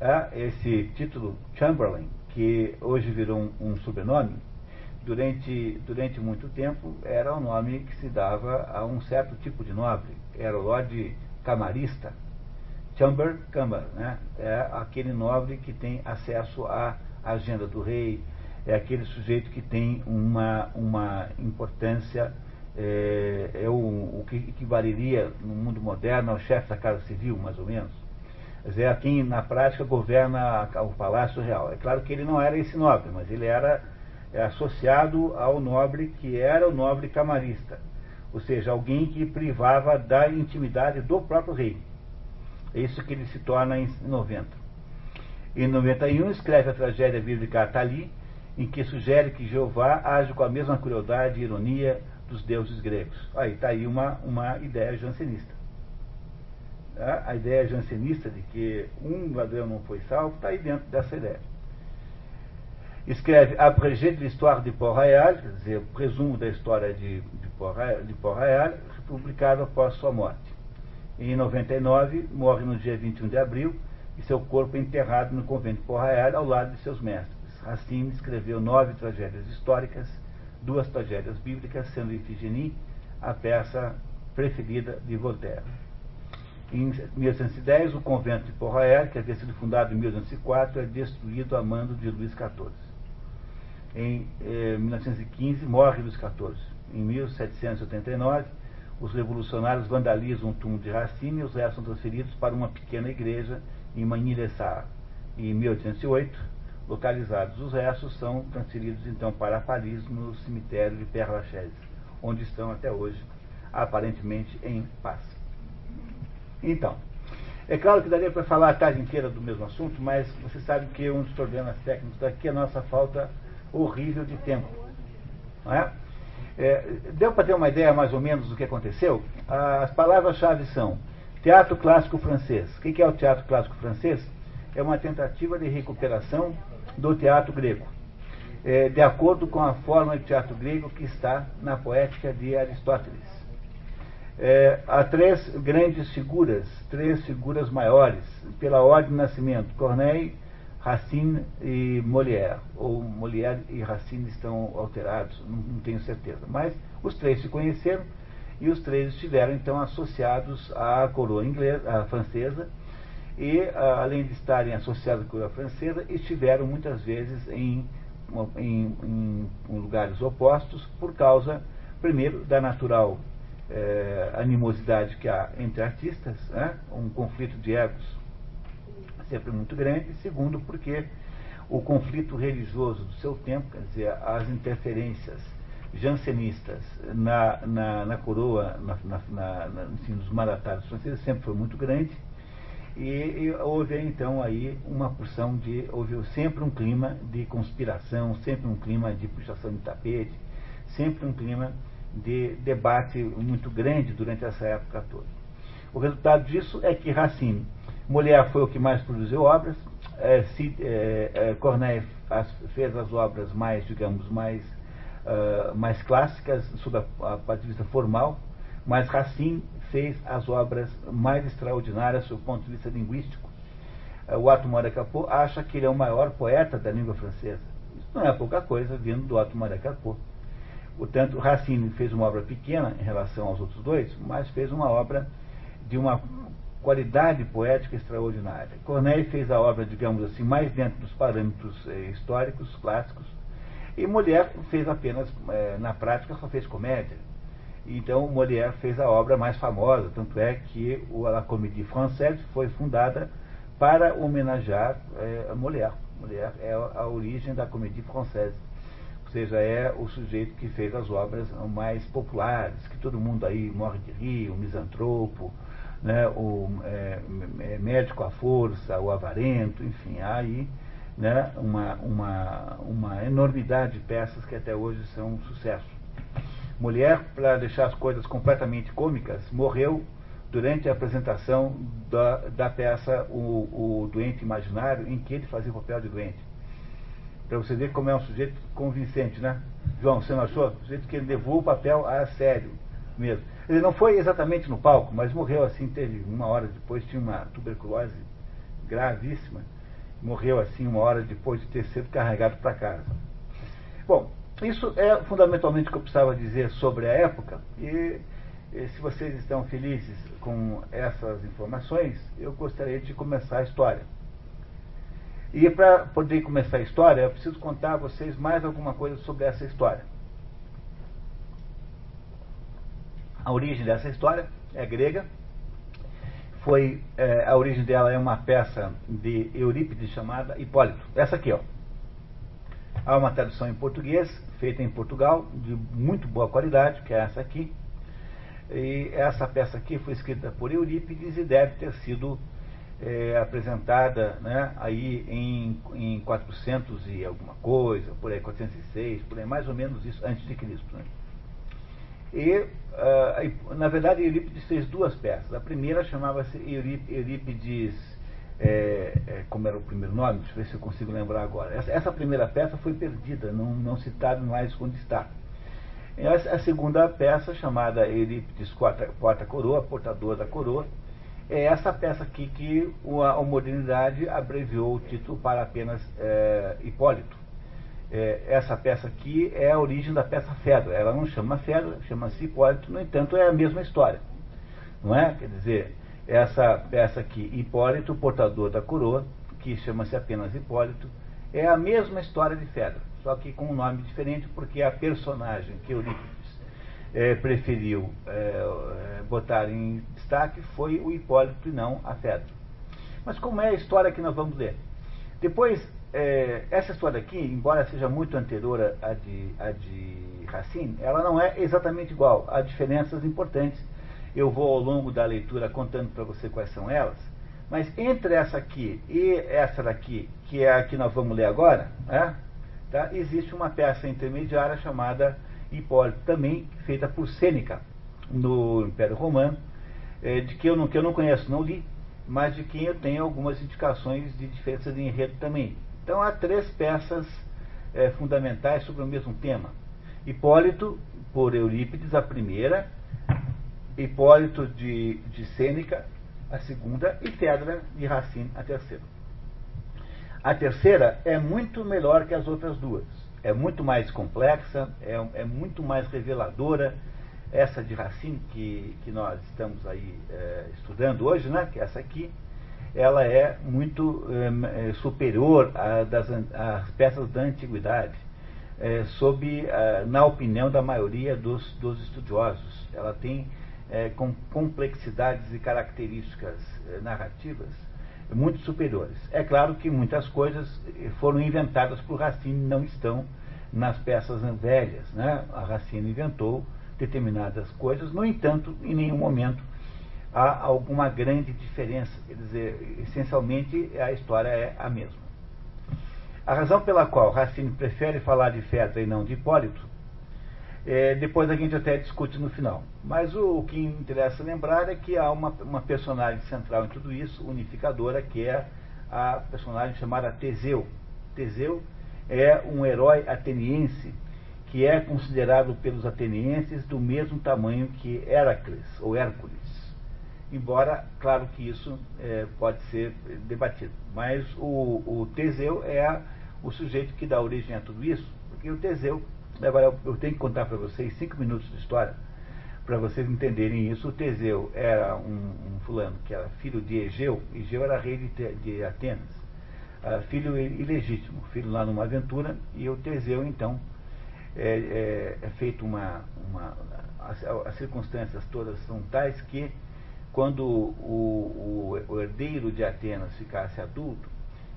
Speaker 1: Ah, esse título, Chamberlain, que hoje virou um, um sobrenome, durante, durante muito tempo era o nome que se dava a um certo tipo de nobre. Era o Lorde Camarista. Chamber, Câmara, né? É aquele nobre que tem acesso à agenda do rei, é aquele sujeito que tem uma, uma importância, é, é o, o que equivaleria no mundo moderno ao chefe da Casa Civil, mais ou menos. Dizer, é quem na prática governa o Palácio Real. É claro que ele não era esse nobre, mas ele era é, associado ao nobre que era o nobre camarista, ou seja, alguém que privava da intimidade do próprio rei. É isso que ele se torna em 90. Em 91 escreve a tragédia bíblica Atali, em que sugere que Jeová age com a mesma crueldade e ironia dos deuses gregos. Aí está aí uma, uma ideia jansenista. Tá? A ideia jansenista de que um ladrão não foi salvo está aí dentro dessa ideia. Escreve Abrégé de l'histoire de Port-Royal, quer dizer, presumo da história de, de Port-Royal, publicado após sua morte. Em 99, morre no dia 21 de abril e seu corpo é enterrado no convento de Port-Royal ao lado de seus mestres. Racine escreveu nove tragédias históricas, duas tragédias bíblicas, sendo Ifigenie a peça preferida de Voltaire. Em 1810, o convento de Port-Royal, que havia sido fundado em 1804, é destruído a mando de Luís XIV. Em eh, 1915, morre Luís XIV. Em 1789, os revolucionários vandalizam o túmulo de Racine e os restos são transferidos para uma pequena igreja em Manilessar. Em 1808, localizados. Os restos são transferidos então para Paris, no cemitério de Père Lachaise, onde estão até hoje, aparentemente em paz. Então, é claro que daria para falar a tarde inteira do mesmo assunto, mas você sabe que um dos problemas técnicos daqui é a nossa falta horrível de tempo. Não é? É, deu para ter uma ideia mais ou menos do que aconteceu? As palavras-chave são teatro clássico francês. O que é o teatro clássico francês? É uma tentativa de recuperação do teatro grego, é, de acordo com a forma de teatro grego que está na poética de Aristóteles. É, há três grandes figuras, três figuras maiores, pela ordem de nascimento: Corneille, Racine e Molière. Ou Molière e Racine estão alterados, não, não tenho certeza. Mas os três se conheceram e os três estiveram então associados à coroa inglesa, à francesa, e, ah, além de estarem associados à coroa francesa, estiveram muitas vezes em, em, em lugares opostos por causa, primeiro, da natural eh, animosidade que há entre artistas, né? um conflito de egos sempre muito grande, segundo, porque o conflito religioso do seu tempo, quer dizer, as interferências jansenistas na, na, na coroa, na, na, na, nos mandatários franceses sempre foi muito grande, e, e, houve então aí uma porção de. houve sempre um clima de conspiração, sempre um clima de puxação de tapete, sempre um clima de debate muito grande durante essa época toda. O resultado disso é que Racine, mulher foi o que mais produziu obras, é, se, é, é, Corneille as, fez as obras mais, digamos, mais, uh, mais clássicas, sob a, a, a vista formal, mas Racine fez as obras mais extraordinárias do ponto de vista linguístico. Eh, o Otto Moreau Capot acha que ele é o maior poeta da língua francesa. Isso não é pouca coisa vindo do Otto Moreau Capot. Portanto, Racine fez uma obra pequena em relação aos outros dois, mas fez uma obra de uma qualidade poética extraordinária. Corneille fez a obra, digamos assim, mais dentro dos parâmetros eh, históricos, clássicos, e Molière fez apenas, eh, na prática, só fez comédia. Então Molière fez a obra mais famosa, tanto é que a Comédie Française foi fundada para homenagear é, Molière. Molière é a origem da Comédie Française, ou seja, é o sujeito que fez as obras mais populares, que todo mundo aí morre de rir, o misantropo, né, o é, é médico à força, o avarento, enfim, há aí né, uma, uma, uma enormidade de peças que até hoje são um sucesso mulher, para deixar as coisas completamente cômicas, morreu durante a apresentação da, da peça o, o Doente Imaginário, em que ele fazia o papel de doente. Para você ver como é um sujeito convincente, né? João, você não achou? Um sujeito que ele levou o papel a sério mesmo. Ele não foi exatamente no palco, mas morreu assim, teve uma hora depois, tinha uma tuberculose gravíssima. Morreu assim uma hora depois de ter sido carregado para casa. Bom, isso é fundamentalmente o que eu precisava dizer sobre a época. E, e se vocês estão felizes com essas informações, eu gostaria de começar a história. E para poder começar a história, eu preciso contar a vocês mais alguma coisa sobre essa história. A origem dessa história é grega. Foi, é, a origem dela é uma peça de Eurípides chamada Hipólito. Essa aqui, ó. Há uma tradução em português, feita em Portugal, de muito boa qualidade, que é essa aqui. E essa peça aqui foi escrita por Eurípides e deve ter sido é, apresentada né, aí em, em 400 e alguma coisa, por aí 406, por aí mais ou menos isso, antes de Cristo. Né? E, uh, na verdade, Eurípides fez duas peças. A primeira chamava-se Eurípides, é, é, como era o primeiro nome, deixa eu ver se eu consigo lembrar agora. Essa, essa primeira peça foi perdida, não, não sabe mais onde está. E a, a segunda peça, chamada Eurípides Quarta, Quarta Coroa, Portador da Coroa, é essa peça aqui que a, a modernidade abreviou o título para apenas é, Hipólito é, essa peça aqui é a origem da peça Fedra. Ela não chama Fedra, chama-se Hipólito, no entanto é a mesma história. Não é? Quer dizer, essa peça aqui, Hipólito, portador da coroa, que chama-se apenas Hipólito, é a mesma história de Fedra, só que com um nome diferente, porque a personagem que Eurípides é, preferiu é, é, botar em destaque foi o Hipólito e não a Fedra. Mas como é a história que nós vamos ler? Depois, é, essa história aqui, embora seja muito anterior à de, à de Racine, ela não é exatamente igual. Há diferenças importantes. Eu vou ao longo da leitura contando para você quais são elas. Mas entre essa aqui e essa daqui, que é a que nós vamos ler agora, né, tá, existe uma peça intermediária chamada Hipólito, também feita por Sêneca, no Império Romano, é, de que eu, não, que eu não conheço, não li, mas de quem eu tenho algumas indicações de diferença de enredo também. Então há três peças é, fundamentais sobre o mesmo tema. Hipólito, por Eurípides, a primeira, Hipólito de, de Sêneca, a segunda, e Fedra de Racine, a terceira. A terceira é muito melhor que as outras duas. É muito mais complexa, é, é muito mais reveladora. Essa de Racine, que, que nós estamos aí é, estudando hoje, né, que é essa aqui, ela é muito é, superior às peças da antiguidade, é, sob, na opinião da maioria dos, dos estudiosos. Ela tem é, com complexidades e características narrativas muito superiores. É claro que muitas coisas foram inventadas por Racine não estão nas peças velhas. Né? A Racine inventou determinadas coisas, no entanto, em nenhum momento há alguma grande diferença. Quer dizer, essencialmente a história é a mesma. A razão pela qual Racine prefere falar de Fedra e não de Hipólito, é, depois a gente até discute no final. Mas o, o, que interessa lembrar é que há uma, uma personagem central em tudo isso, unificadora, que é a personagem chamada Teseu. Teseu é um herói ateniense que é considerado pelos atenienses do mesmo tamanho que Heracles ou Hércules embora, claro que isso é, pode ser debatido. Mas o, o Teseu é o sujeito que dá origem a tudo isso, porque o Teseu, agora eu, tenho que contar para vocês cinco minutos de história, para vocês entenderem isso. O Teseu era um, um, fulano que era filho de Egeu, Egeu era rei de, de Atenas, uh, filho ilegítimo, filho lá numa aventura, e o Teseu, então, é, é, é feito uma. uma as, as circunstâncias todas são tais que quando o, o, o herdeiro de Atenas ficasse adulto,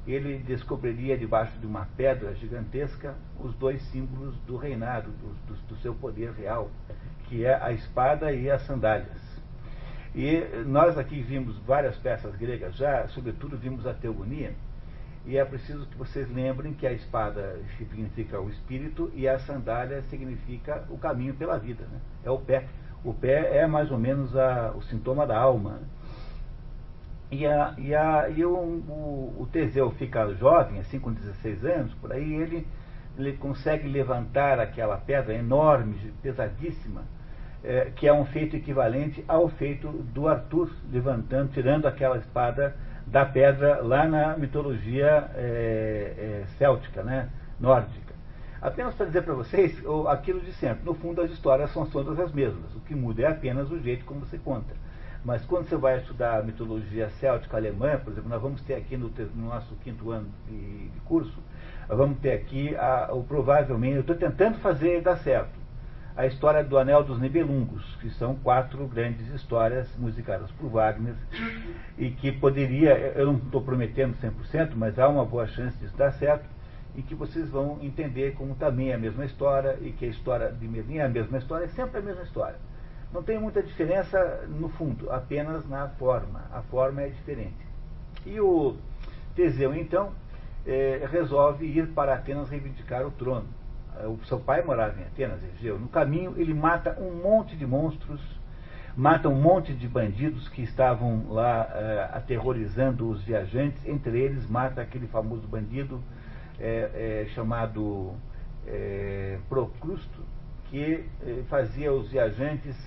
Speaker 1: ele descobriria debaixo de uma pedra gigantesca os dois símbolos do reinado, do, do, do, seu poder real, que é a espada e as sandálias. E nós aqui vimos várias peças gregas já, sobretudo vimos a teogonia, e é preciso que vocês lembrem que a espada significa o espírito e a sandália significa o caminho pela vida, né? é o pé. O pé é mais ou menos a, o sintoma da alma. E, a, e, a, e o, o, o Teseu fica jovem, assim com 16 anos, por aí ele, ele consegue levantar aquela pedra enorme, pesadíssima, é, que é um feito equivalente ao feito do Arthur levantando, tirando aquela espada da pedra lá na mitologia é, é, céltica, né, nórdica. Apenas para dizer para vocês aquilo de sempre. No fundo, as histórias são todas as mesmas. O que muda é apenas o jeito como você conta. Mas quando você vai estudar a mitologia céltica alemã, por exemplo, nós vamos ter aqui no, no nosso quinto ano de, de, curso, nós vamos ter aqui a, o provavelmente, eu estou tentando fazer dar certo, a história do Anel dos Nibelungos, que são quatro grandes histórias musicadas por Wagner, e que poderia, eu não estou prometendo 100%, mas há uma boa chance disso dar certo, e que vocês vão entender como também é a mesma história, e que a história de Merlin é a mesma história, é sempre a mesma história. Não tem muita diferença no fundo, apenas na forma. A forma é diferente. E o Teseu, então, é, resolve ir para Atenas reivindicar o trono. O seu pai morava em Atenas, Egeu. No caminho, ele mata um monte de monstros, mata um monte de bandidos que estavam lá é, aterrorizando os viajantes. Entre eles, mata aquele famoso bandido é, é chamado é, Procrusto, que é, fazia os viajantes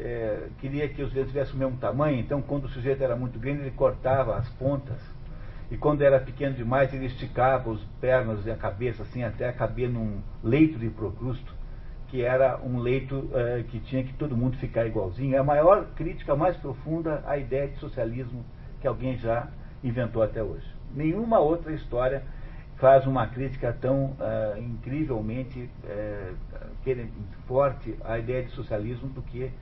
Speaker 1: é, queria que os dedos tivessem o mesmo tamanho, então quando o sujeito era muito grande, ele cortava as pontas. E quando era pequeno demais, ele esticava as pernas e a cabeça assim até caber num leito de procrusto, que era um leito é, que tinha que todo mundo ficar igualzinho. É a maior crítica mais profunda à ideia de socialismo que alguém já inventou até hoje. Nenhuma outra história faz uma crítica tão uh, incrivelmente uh, forte à ideia de socialismo do que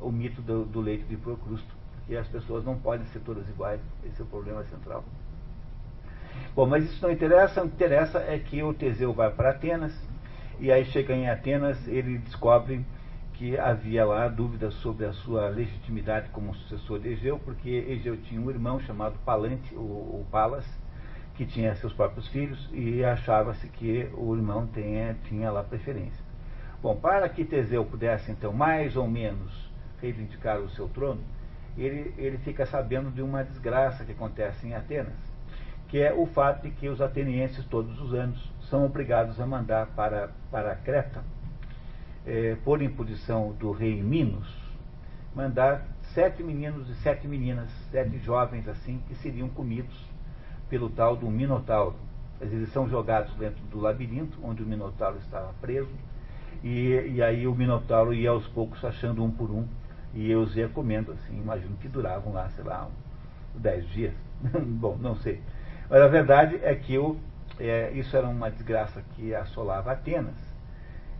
Speaker 1: o mito do, do leite de Procrusto, que as pessoas não podem ser todas iguais, esse é o problema central. Bom, mas isso não interessa, o que interessa é que o Teseu vai para Atenas, e aí chega em Atenas, ele descobre que havia lá dúvidas sobre a sua legitimidade como sucessor de Egeu, porque Egeu tinha um irmão chamado Palante, o, o Palas, que tinha seus próprios filhos, e achava-se que o irmão tinha, tinha lá preferência. Bom, para que Teseu pudesse, então, mais ou menos reivindicar o seu trono, ele, ele fica sabendo de uma desgraça que acontece em Atenas, que é o fato de que os atenienses, todos os anos, são obrigados a mandar para, para Creta, é, por imposição do rei Minos, mandar sete meninos e sete meninas, sete jovens assim, que seriam comidos pelo tal do Minotauro. Eles são jogados dentro do labirinto, onde o Minotauro estava preso, e, e aí o Minotauro ia aos poucos achando um por um e eu os ia comendo, assim, imagino que duravam lá, sei lá, uns 10 dias. *laughs* Bom, não sei. Mas a verdade é que eu, é, isso era uma desgraça que assolava Atenas.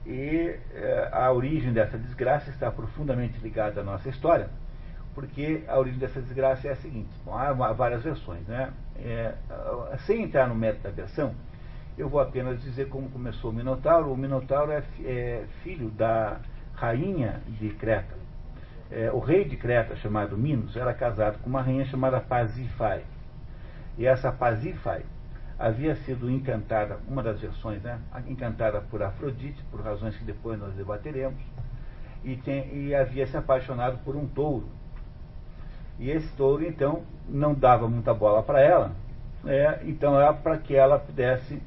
Speaker 1: E é, a origem dessa desgraça está profundamente ligada à nossa história, porque a origem dessa desgraça é a seguinte: bom, há várias versões, né? É, sem entrar no mérito da versão, eu vou apenas dizer como começou o Minotauro. O Minotauro é, é filho da rainha de Creta, é, o rei de Creta, chamado Minos, era casado com uma rainha chamada Pasífae. E essa Pasífae havia sido encantada, uma das versões, né, encantada por Afrodite, por razões que depois nós debateremos, e, tem, e havia se apaixonado por um touro. E esse touro, então, não dava muita bola para ela, é, então, era para que ela pudesse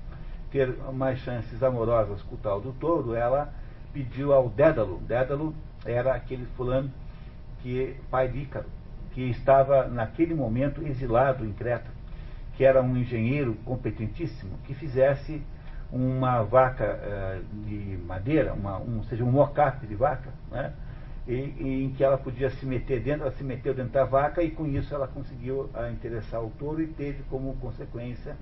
Speaker 1: ter mais chances amorosas com o tal do touro, ela pediu ao Dédalo. Dédalo era aquele fulano que pai de Ícaro, que estava naquele momento exilado em Creta, que era um engenheiro competentíssimo, que fizesse uma vaca uh, de madeira, uma, um, seja, um mocap de vaca, né? E, e, em que ela podia se meter dentro, ela se meteu dentro da vaca e com isso ela conseguiu ah, interessar o touro e teve como consequência,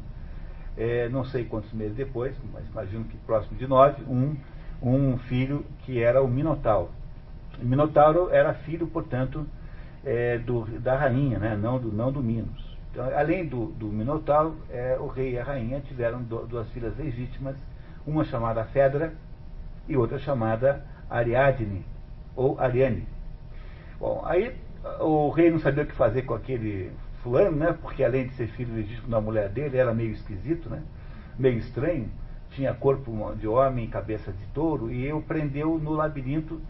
Speaker 1: é, não sei quantos meses depois, mas imagino que próximo de nove, um, um filho que era o Minotauro. Minotauro era filho, portanto, é, do, da rainha, né? não, do, não do Minos. Então, além do, do Minotauro, é, o rei e a rainha tiveram duas filhas legítimas, uma chamada Fedra e outra chamada Ariadne, ou Ariane. Bom, aí o rei não sabia o que fazer com aquele fulano, né? porque além de ser filho legítimo da mulher dele, era meio esquisito, né? meio estranho, tinha corpo de homem, cabeça de touro, e o prendeu no labirinto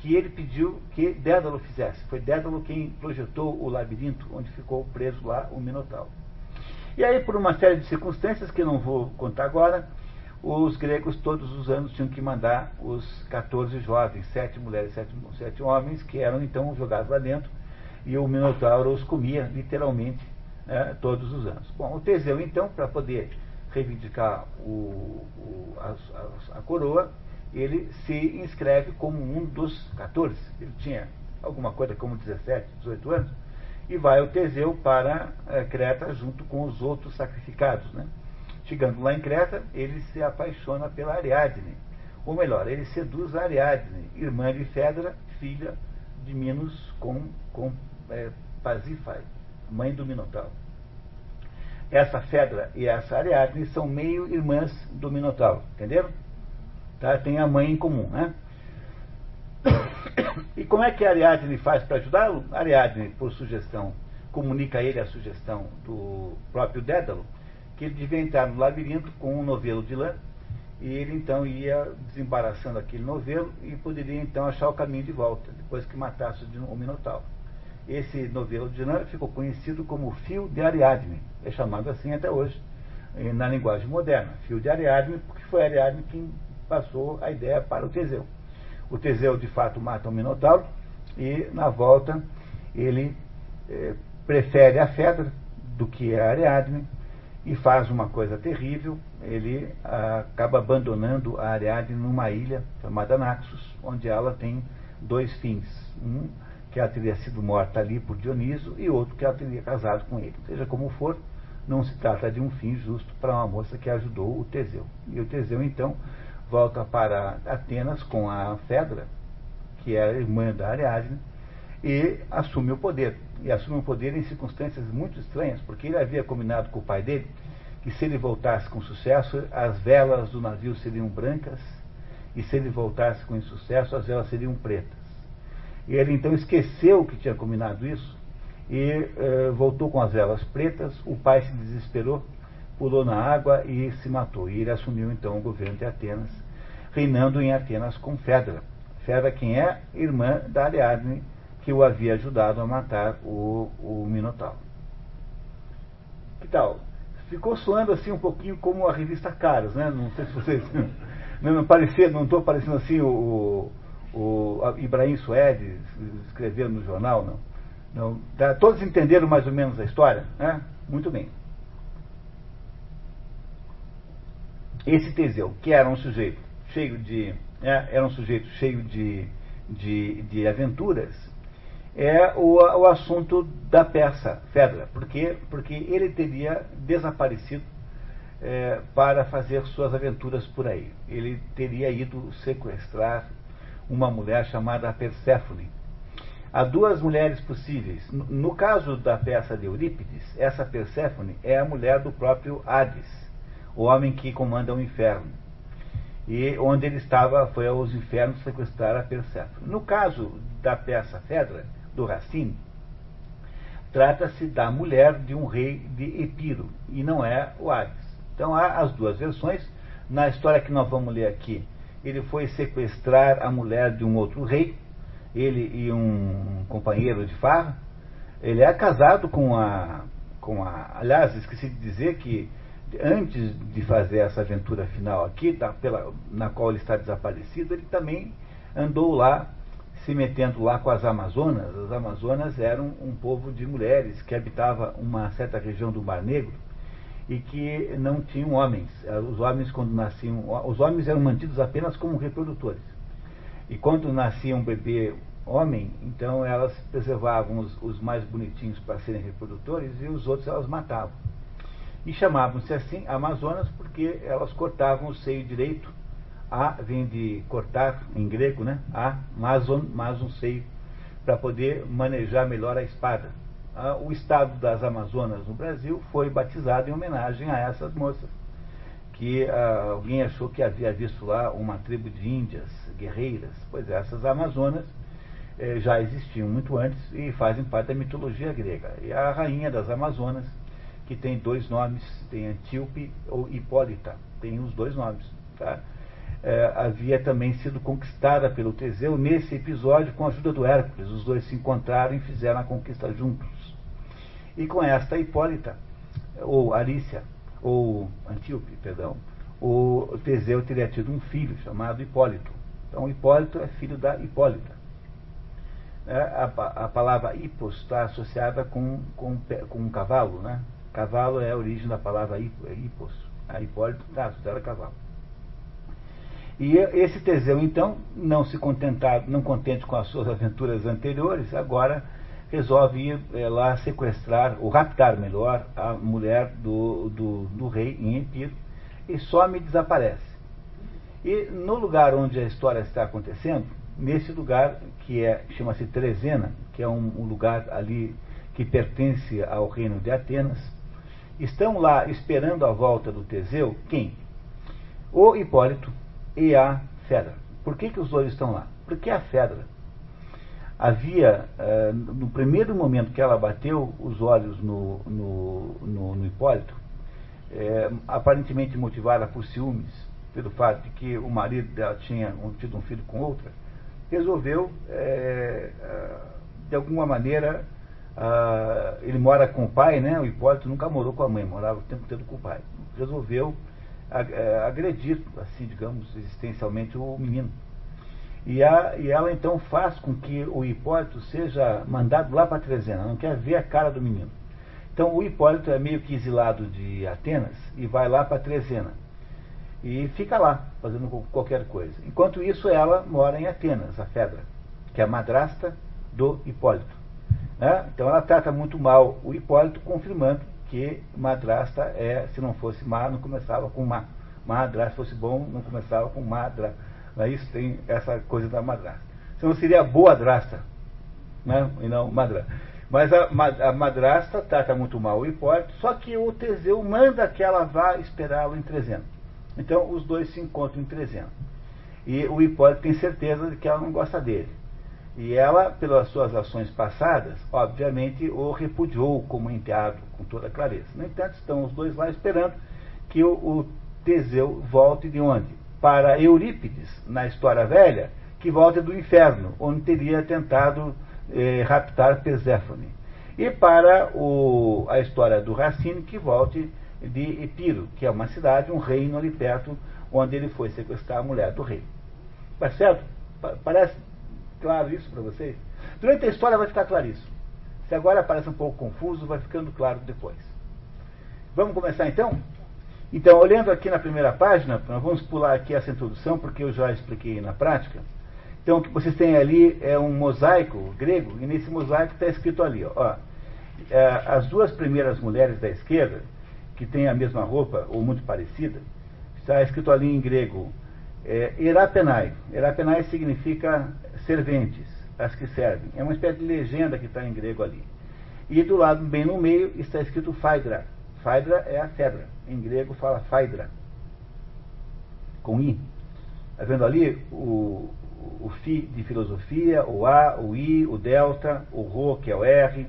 Speaker 1: que ele pediu que Dédalo fizesse. Foi Dédalo quem projetou o labirinto onde ficou preso lá o Minotauro. E aí, por uma série de circunstâncias que não vou contar agora, os gregos todos os anos tinham que mandar os 14 jovens, sete mulheres, sete, sete homens, que eram então jogados lá dentro, e o Minotauro os comia literalmente né, todos os anos. Bom, o Teseu então, para poder reivindicar o, o, a, a, a coroa, ele se inscreve como um dos 14. Ele tinha alguma coisa como 17, 18 anos, e vai o Teseu para é, Creta junto com os outros sacrificados. Né? Chegando lá em Creta, ele se apaixona pela Ariadne, ou melhor, ele seduz a Ariadne, irmã de Fedra, filha de Minos com, com é, mãe do Minotauro. Essa Fedra e essa Ariadne são meio irmãs do Minotauro, entenderam? Tá? Tem a mãe em comum, né? E como é que Ariadne faz para ajudá-lo? Ariadne, por sugestão, comunica a ele a sugestão do próprio Dédalo, que ele devia entrar no labirinto com um novelo de lã, e ele então ia desembaraçando aquele novelo e poderia então achar o caminho de volta, depois que matasse o Minotauro. Esse novelo de lã ficou conhecido como Fio de Ariadne, é chamado assim até hoje, na linguagem moderna, Fio de Ariadne, porque foi Ariadne quem passou a ideia para o Teseu. O Teseu, de fato, mata o Minotauro e, na volta, ele é, prefere a Fedra do que a Ariadne e faz uma coisa terrível. Ele ah, acaba abandonando a Ariadne numa ilha chamada Naxos, onde ela tem dois fins. Um, que ela teria sido morta ali por Dioniso, e outro que ela teria casado com ele. Seja como for, não se trata de um fim justo para uma moça que ajudou o Teseu. E o Teseu, então, volta para Atenas com a Fedra, que era irmã da Ariadne, e assume o poder. E assume o poder em circunstâncias muito estranhas, porque ele havia combinado com o pai dele que se ele voltasse com sucesso, as velas do navio seriam brancas, e se ele voltasse com insucesso, as velas seriam pretas. E ele então esqueceu que tinha combinado isso e eh, voltou com as velas pretas. O pai se desesperou pulou na água e se matou. E ele assumiu então o governo de Atenas, reinando em Atenas com Fedra. Fedra, quem é? Irmã da Ariadne, que o havia ajudado a matar o, o Minotauro. Que tal? Ficou soando assim um pouquinho como a revista Caras, né? Não sei se vocês. *laughs* Não, não estou parecendo assim o, o, Ibrahim Suede escrevendo no jornal, não. não todos entenderam mais ou menos a história? Né? Muito bem. Esse Teseu, que era um sujeito cheio de, é, era um sujeito cheio de, de, de aventuras, é o, o assunto da peça Fedra. Por quê? Porque ele teria desaparecido é, para fazer suas aventuras por aí. Ele teria ido sequestrar uma mulher chamada Perséfone. Há duas mulheres possíveis. No, no caso da peça de Eurípides, essa Perséfone é a mulher do próprio Hades o homem que comanda o inferno. E onde ele estava foi aos infernos sequestrar a Perséfone. No caso da peça Fedra, do Racine, trata-se da mulher de um rei de Epiro, e não é o Hades. Então há as duas versões. Na história que nós vamos ler aqui, ele foi sequestrar a mulher de um outro rei, ele e um companheiro de farra. Ele é casado com a. Com a aliás, esqueci de dizer que antes de fazer essa aventura final aqui, tá, pela, na qual ele está desaparecido, ele também andou lá, se metendo lá com as Amazonas. As Amazonas eram um povo de mulheres que habitava uma certa região do Mar Negro e que não tinham homens. Os homens, quando nasciam, os homens eram mantidos apenas como reprodutores. E quando nascia um bebê homem, então elas preservavam os, os mais bonitinhos para serem reprodutores e os outros elas matavam. E chamavam-se assim Amazonas porque elas cortavam o seio direito. A vem de cortar em grego, né? A, mazon, mas um seio, para poder manejar melhor a espada. o estado das Amazonas no Brasil foi batizado em homenagem a essas moças, que ah, alguém achou que havia visto lá uma tribo de índias guerreiras. Pois é, essas Amazonas eh, já existiam muito antes e fazem parte da mitologia grega. E a rainha das Amazonas que tem dois nomes, tem Antíope ou Hipólita, tem os dois nomes. Tá? É, havia também sido conquistada pelo Teseu nesse episódio com a ajuda do Hércules. Os dois se encontraram e fizeram a conquista juntos. E com esta Hipólita, ou Arícia, ou Antíope, perdão, o Teseu teria tido um filho chamado Hipólito. Então Hipólito é filho da Hipólita. É, a, a, palavra hipos está associada com, com, com um cavalo, né? Cavalo é a origem da palavra hipos. A Hipólito está associada a cavalo. E esse Teseu, então, não se contentado, não contente com as suas aventuras anteriores, agora resolve ir é, lá sequestrar, ou raptar melhor, a mulher do, do, do rei em Epiro, e some e desaparece. E no lugar onde a história está acontecendo, nesse lugar que é chama-se Trezena, que é um, um lugar ali que pertence ao reino de Atenas, estão lá esperando a volta do Teseu, quem? O Hipólito e a Fedra. Por que, que os dois estão lá? Porque a Fedra havia, uh, no primeiro momento que ela bateu os olhos no, no, no, no Hipólito, é, aparentemente motivada por ciúmes, pelo fato de que o marido dela tinha tido um filho com outra, resolveu, é, de alguma maneira, ele mora com o pai, né? O Hipólito nunca morou com a mãe, morava o tempo todo com o pai. Resolveu agredir, assim, digamos, existencialmente o menino. E, a, e ela então faz com que o Hipólito seja mandado lá para Trezena, não quer ver a cara do menino. Então o Hipólito é meio que exilado de Atenas e vai lá para Trezena. E fica lá, fazendo qualquer coisa. Enquanto isso, ela mora em Atenas, a Fedra, que é a madrasta do Hipólito. Né? Então ela trata muito mal o Hipólito, confirmando que madrasta é, se não fosse má, não começava com má. Madrasta fosse bom, não começava com madra. Isso tem essa coisa da madrasta. Senão seria boa drasta, né? e não madrasta. Mas a, a madrasta trata muito mal o Hipólito, só que o Teseu manda que ela vá esperá-lo em Trezeno. Então os dois se encontram em Trezeno. E o Hipólito tem certeza de que ela não gosta dele. E ela, pelas suas ações passadas, obviamente o repudiou como enteado, com toda clareza. No entanto, estão os dois lá esperando que o, o Teseu volte de onde? Para Eurípides, na história velha, que volte do inferno, onde teria tentado eh, raptar Perséfone. E para o, a história do Racine, que volte de Epiro, que é uma cidade, um reino ali perto, onde ele foi sequestrar a mulher do rei. Tá certo? Parece claro isso para vocês? Durante a história vai ficar claro isso. Se agora parece um pouco confuso, vai ficando claro depois. Vamos começar então? Então, olhando aqui na primeira página, nós vamos pular aqui essa introdução, porque eu já expliquei na prática. Então, o que vocês têm ali é um mosaico grego, e nesse mosaico está escrito ali, ó, é, as duas primeiras mulheres da esquerda, que têm a mesma roupa, ou muito parecida, está escrito ali em grego, é, Erapenai. Erapenai significa serventes, as que servem. É uma espécie de legenda que está em grego ali. E do lado, bem no meio, está escrito Phaedra. Phaedra é a Fedra. Em grego fala Phaedra. Com I. Está vendo ali o, o Fi de filosofia, o A, o I, o delta, o Rho, que é o R,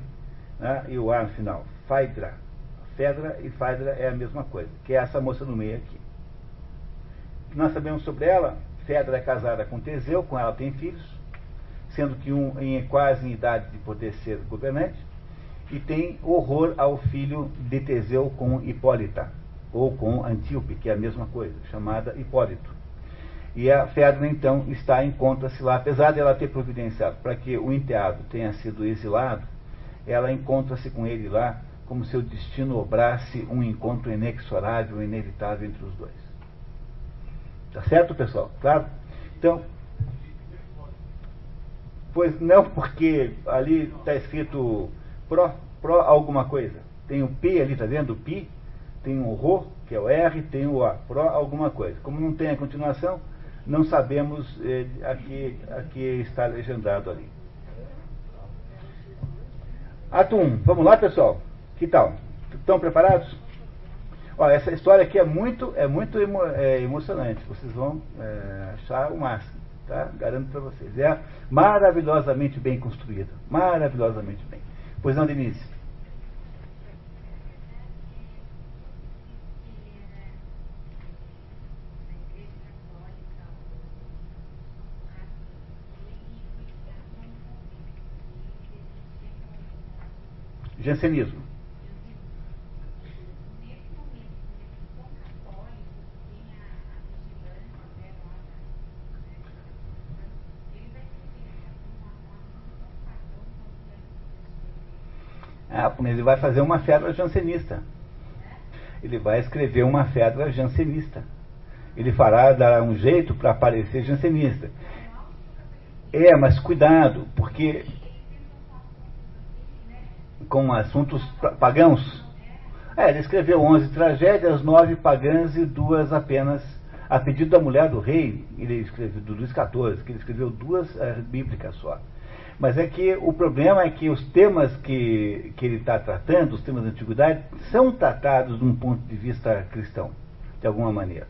Speaker 1: né, e o A no final. Phaedra. Fedra e Phaedra é a mesma coisa, que é essa moça no meio aqui. Nós sabemos sobre ela, Fedra é casada com Teseu, com ela tem filhos, sendo que um em quase em idade de poder ser governante, e tem horror ao filho de Teseu com Hipólita, ou com Antíope, que é a mesma coisa, chamada Hipólito. E a Fedra, então, está encontra-se lá, apesar de ela ter providenciado para que o enteado tenha sido exilado, ela encontra-se com ele lá, como se o destino obrasse um encontro inexorável, inevitável entre os dois. Tá certo, pessoal? Claro? Então, pois não, porque ali está escrito pró, pró alguma coisa. Tem o P ali, tá vendo? O Pi, tem o Rho, que é o R, tem o A, pró alguma coisa. Como não tem a continuação, não sabemos eh, aqui, aqui está legendado ali. Ato 1. Vamos lá, pessoal? Que tal? Estão preparados? Essa história aqui é muito, é muito emo, é, emocionante. Vocês vão é, achar o máximo, tá? Garanto para vocês. É maravilhosamente bem construída. Maravilhosamente bem. Pois não, Denise? Jansenismo. Ah, ele vai fazer uma fedra jansenista. Ele vai escrever uma fedra jansenista. Ele fará, dará um jeito para parecer jansenista. É, mas cuidado, porque com assuntos pagãos. É, ele escreveu 11 tragédias, 9 pagãs e duas apenas a pedido da mulher do rei, ele escreveu, do Luís XIV, que ele escreveu duas é, bíblicas só. Mas é que o problema é que os temas que, que ele está tratando, os temas da antiguidade, são tratados de um ponto de vista cristão, de alguma maneira.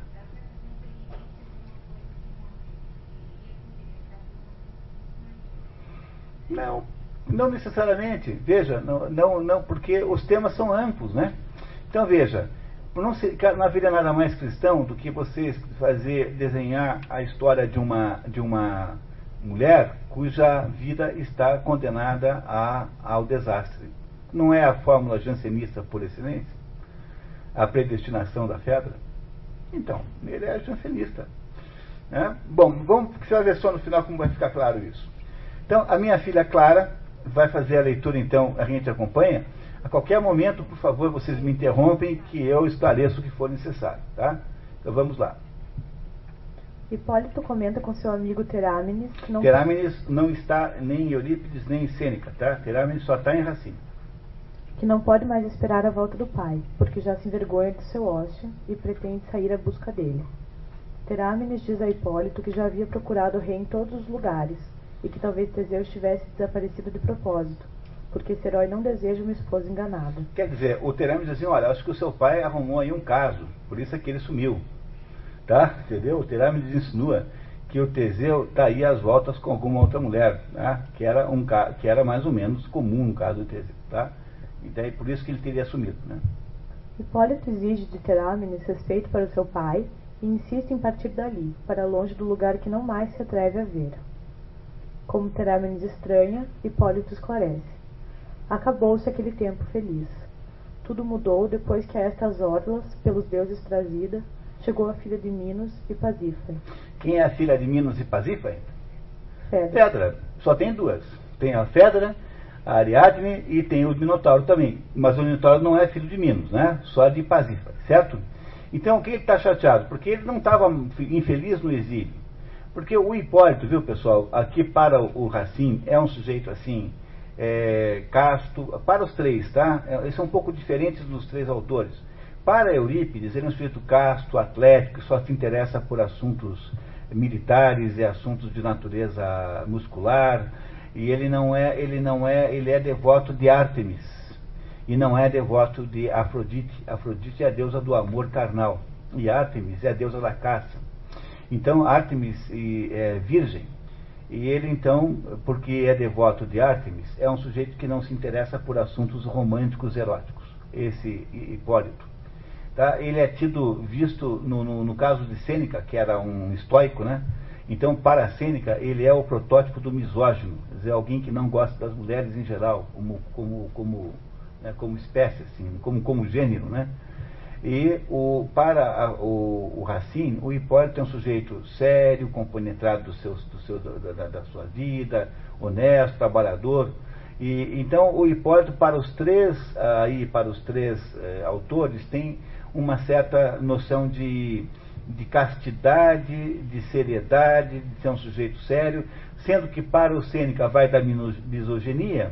Speaker 1: Não, não necessariamente. Veja, não, não, não, porque os temas são amplos, né? Então veja, não, se, não haveria nada mais cristão do que você fazer desenhar a história de uma, de uma mulher cuja vida está condenada a, ao desastre. Não é a fórmula jansenista por excelência? A predestinação da Fedra? Então, ele é jansenista. Né? Bom, vamos, você vai ver só no final como vai ficar claro isso. Então, a minha filha Clara vai fazer a leitura, então, a gente acompanha. A qualquer momento, por favor, vocês me interrompem que eu esclareço o que for necessário, tá? Então vamos lá.
Speaker 2: Hipólito comenta com seu amigo Terámenes que não...
Speaker 1: Terámenes não está nem em Eurípides nem em Sêneca, tá? Terámenes só está em Racine.
Speaker 2: Que não pode mais esperar a volta do pai, porque já se envergonha do seu ócio e pretende sair à busca dele. Terámenes diz a Hipólito que já havia procurado o rei em todos os lugares, e que talvez Teseu estivesse desaparecido de propósito, porque esse herói não deseja uma esposa enganada.
Speaker 1: Quer dizer, o Terámenes diz assim, olha, acho que o seu pai arrumou aí um caso, por isso é que ele sumiu. Tá? Entendeu? O Terámedes insinua que o Teseu está aí às voltas com alguma outra mulher, né? que, era um, que era mais ou menos comum no caso do Teseu. Tá? E daí por isso que ele teria assumido. Né?
Speaker 2: Hipólito exige de Terámenes respeito para o seu pai e insiste em partir dali, para longe do lugar que não mais se atreve a ver. Como Terámenes estranha, Hipólito esclarece. Acabou-se aquele tempo feliz. Tudo mudou depois que a estas orlas, pelos deuses trazida, chegou a filha de Minos e Pasífae.
Speaker 1: Quem é a filha de Minos e Pasífae?
Speaker 2: Fedra.
Speaker 1: Fedra. Só tem duas. Tem a Fedra, a Ariadne e tem o Minotauro também. Mas o Minotauro não é filho de Minos, né? Só de Pasífae, certo? Então, o que ele está chateado? Porque ele não estava infeliz no exílio. Porque o Hipólito, viu, pessoal, aqui para o Racine, é um sujeito assim, é, casto, para os três, tá? É, eles são um pouco diferentes dos três autores. Para Eurípides, ele é um sujeito casto, atlético, só se interessa por assuntos militares e assuntos de natureza muscular, e ele não é, ele não é, ele é devoto de Ártemis e não é devoto de Afrodite. Afrodite é a deusa do amor carnal e Ártemis é a deusa da caça. Então Ártemis é virgem e ele então, porque é devoto de Ártemis, é um sujeito que não se interessa por assuntos românticos eróticos. Esse Hipólito. Tá? Ele é tido, visto no, no, no, caso de Sêneca, que era um estoico, né? Então, para Sêneca, ele é o protótipo do misógino, quer dizer, alguém que não gosta das mulheres em geral, como, como, como, né, como espécie, assim, como, como gênero, né? E o, para a, o, o Racine, o Hipólito é um sujeito sério, compenetrado do seu, do seu, da, da, sua vida, honesto, trabalhador. E, então, o Hipólito, para os três, aí, para os três eh, autores, tem uma certa noção de, de castidade, de seriedade, de ser um sujeito sério, sendo que para o Sêneca vai da misoginia,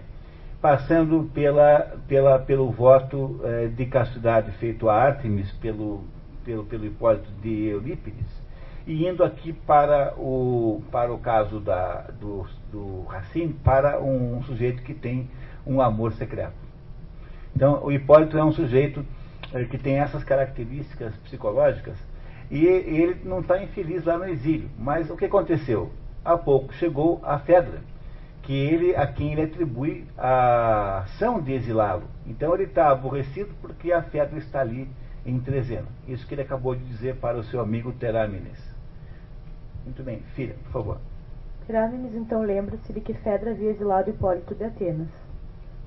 Speaker 1: passando pela, pela, pelo voto eh, de castidade feito a Artemis pelo, pelo, pelo Hipólito de Eurípides, e indo aqui para o, para o caso da, do, do Racine, para um, um sujeito que tem um amor secreto. Então, o Hipólito é um sujeito que tem essas características psicológicas, e ele não está infeliz lá no exílio. Mas o que aconteceu? Há pouco chegou a Fedra, que ele, a quem ele atribui a ação de exilá-lo. Então ele está aborrecido porque a Fedra está ali em Trezeno. Isso que ele acabou de dizer para o seu amigo Terámenes. Muito bem, filha, por favor.
Speaker 2: Terámenes então lembra-se de que Fedra havia exilado Hipólito de Atenas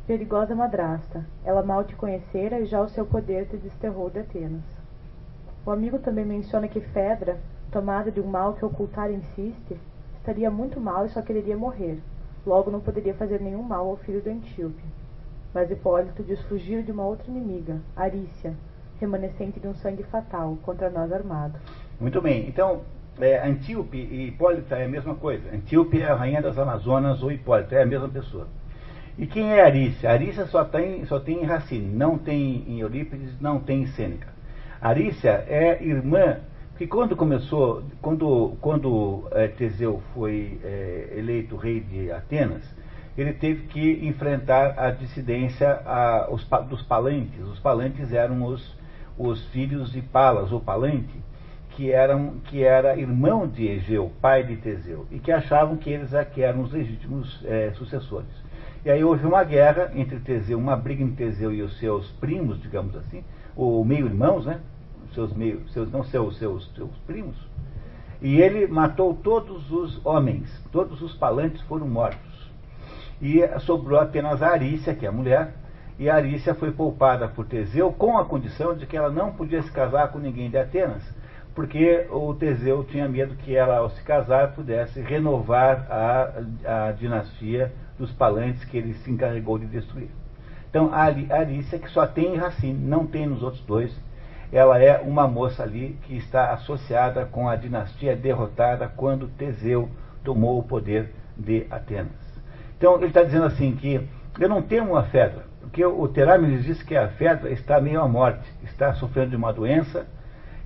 Speaker 2: perigosa madrasta. Ela mal te conhecera e já o seu poder te desterrou de Atenas. O amigo também menciona que Fedra, tomada de um mal que ocultar insiste, estaria muito mal e só quereria morrer. Logo não poderia fazer nenhum mal ao filho do Antíope. Mas Hipólito diz fugir de uma outra inimiga, Arícia, remanescente de um sangue fatal contra nós armado.
Speaker 1: Muito bem. Então, é, Antíope e Hipólita é a mesma coisa. Antíope é a rainha das Amazonas ou Hipólita é a mesma pessoa. E quem é Arícia? Arícia só tem, só tem em Racine, não tem em Eurípides, não tem em Sêneca. Arícia é irmã, que quando começou, quando, quando é, Teseu foi é, eleito rei de Atenas, ele teve que enfrentar a dissidência a, os, dos Palantes. Os Palantes eram os, os filhos de Palas, ou Palante, que, eram, que era irmão de Egeu, pai de Teseu, e que achavam que eles aqui eram os legítimos é, sucessores. E aí houve uma guerra entre Teseu, uma briga entre Teseu e os seus primos, digamos assim, ou meio-irmãos, né? Seus meio, seus, não seus, seus, seus primos. E ele matou todos os homens, todos os palantes foram mortos. E sobrou apenas a Arícia, que é a mulher, e a Arícia foi poupada por Teseu com a condição de que ela não podia se casar com ninguém de Atenas, porque o Teseu tinha medo que ela, ao se casar, pudesse renovar a, a dinastia dos Palantes que ele se encarregou de destruir. Então, a Arícia, que só tem em Racine, não tem nos outros dois, ela é uma moça ali que está associada com a dinastia derrotada quando Teseu tomou o poder de Atenas. Então, ele está dizendo assim que eu não temo a Fedra, porque o Terámenes diz que a Fedra está meio à morte, está sofrendo de uma doença,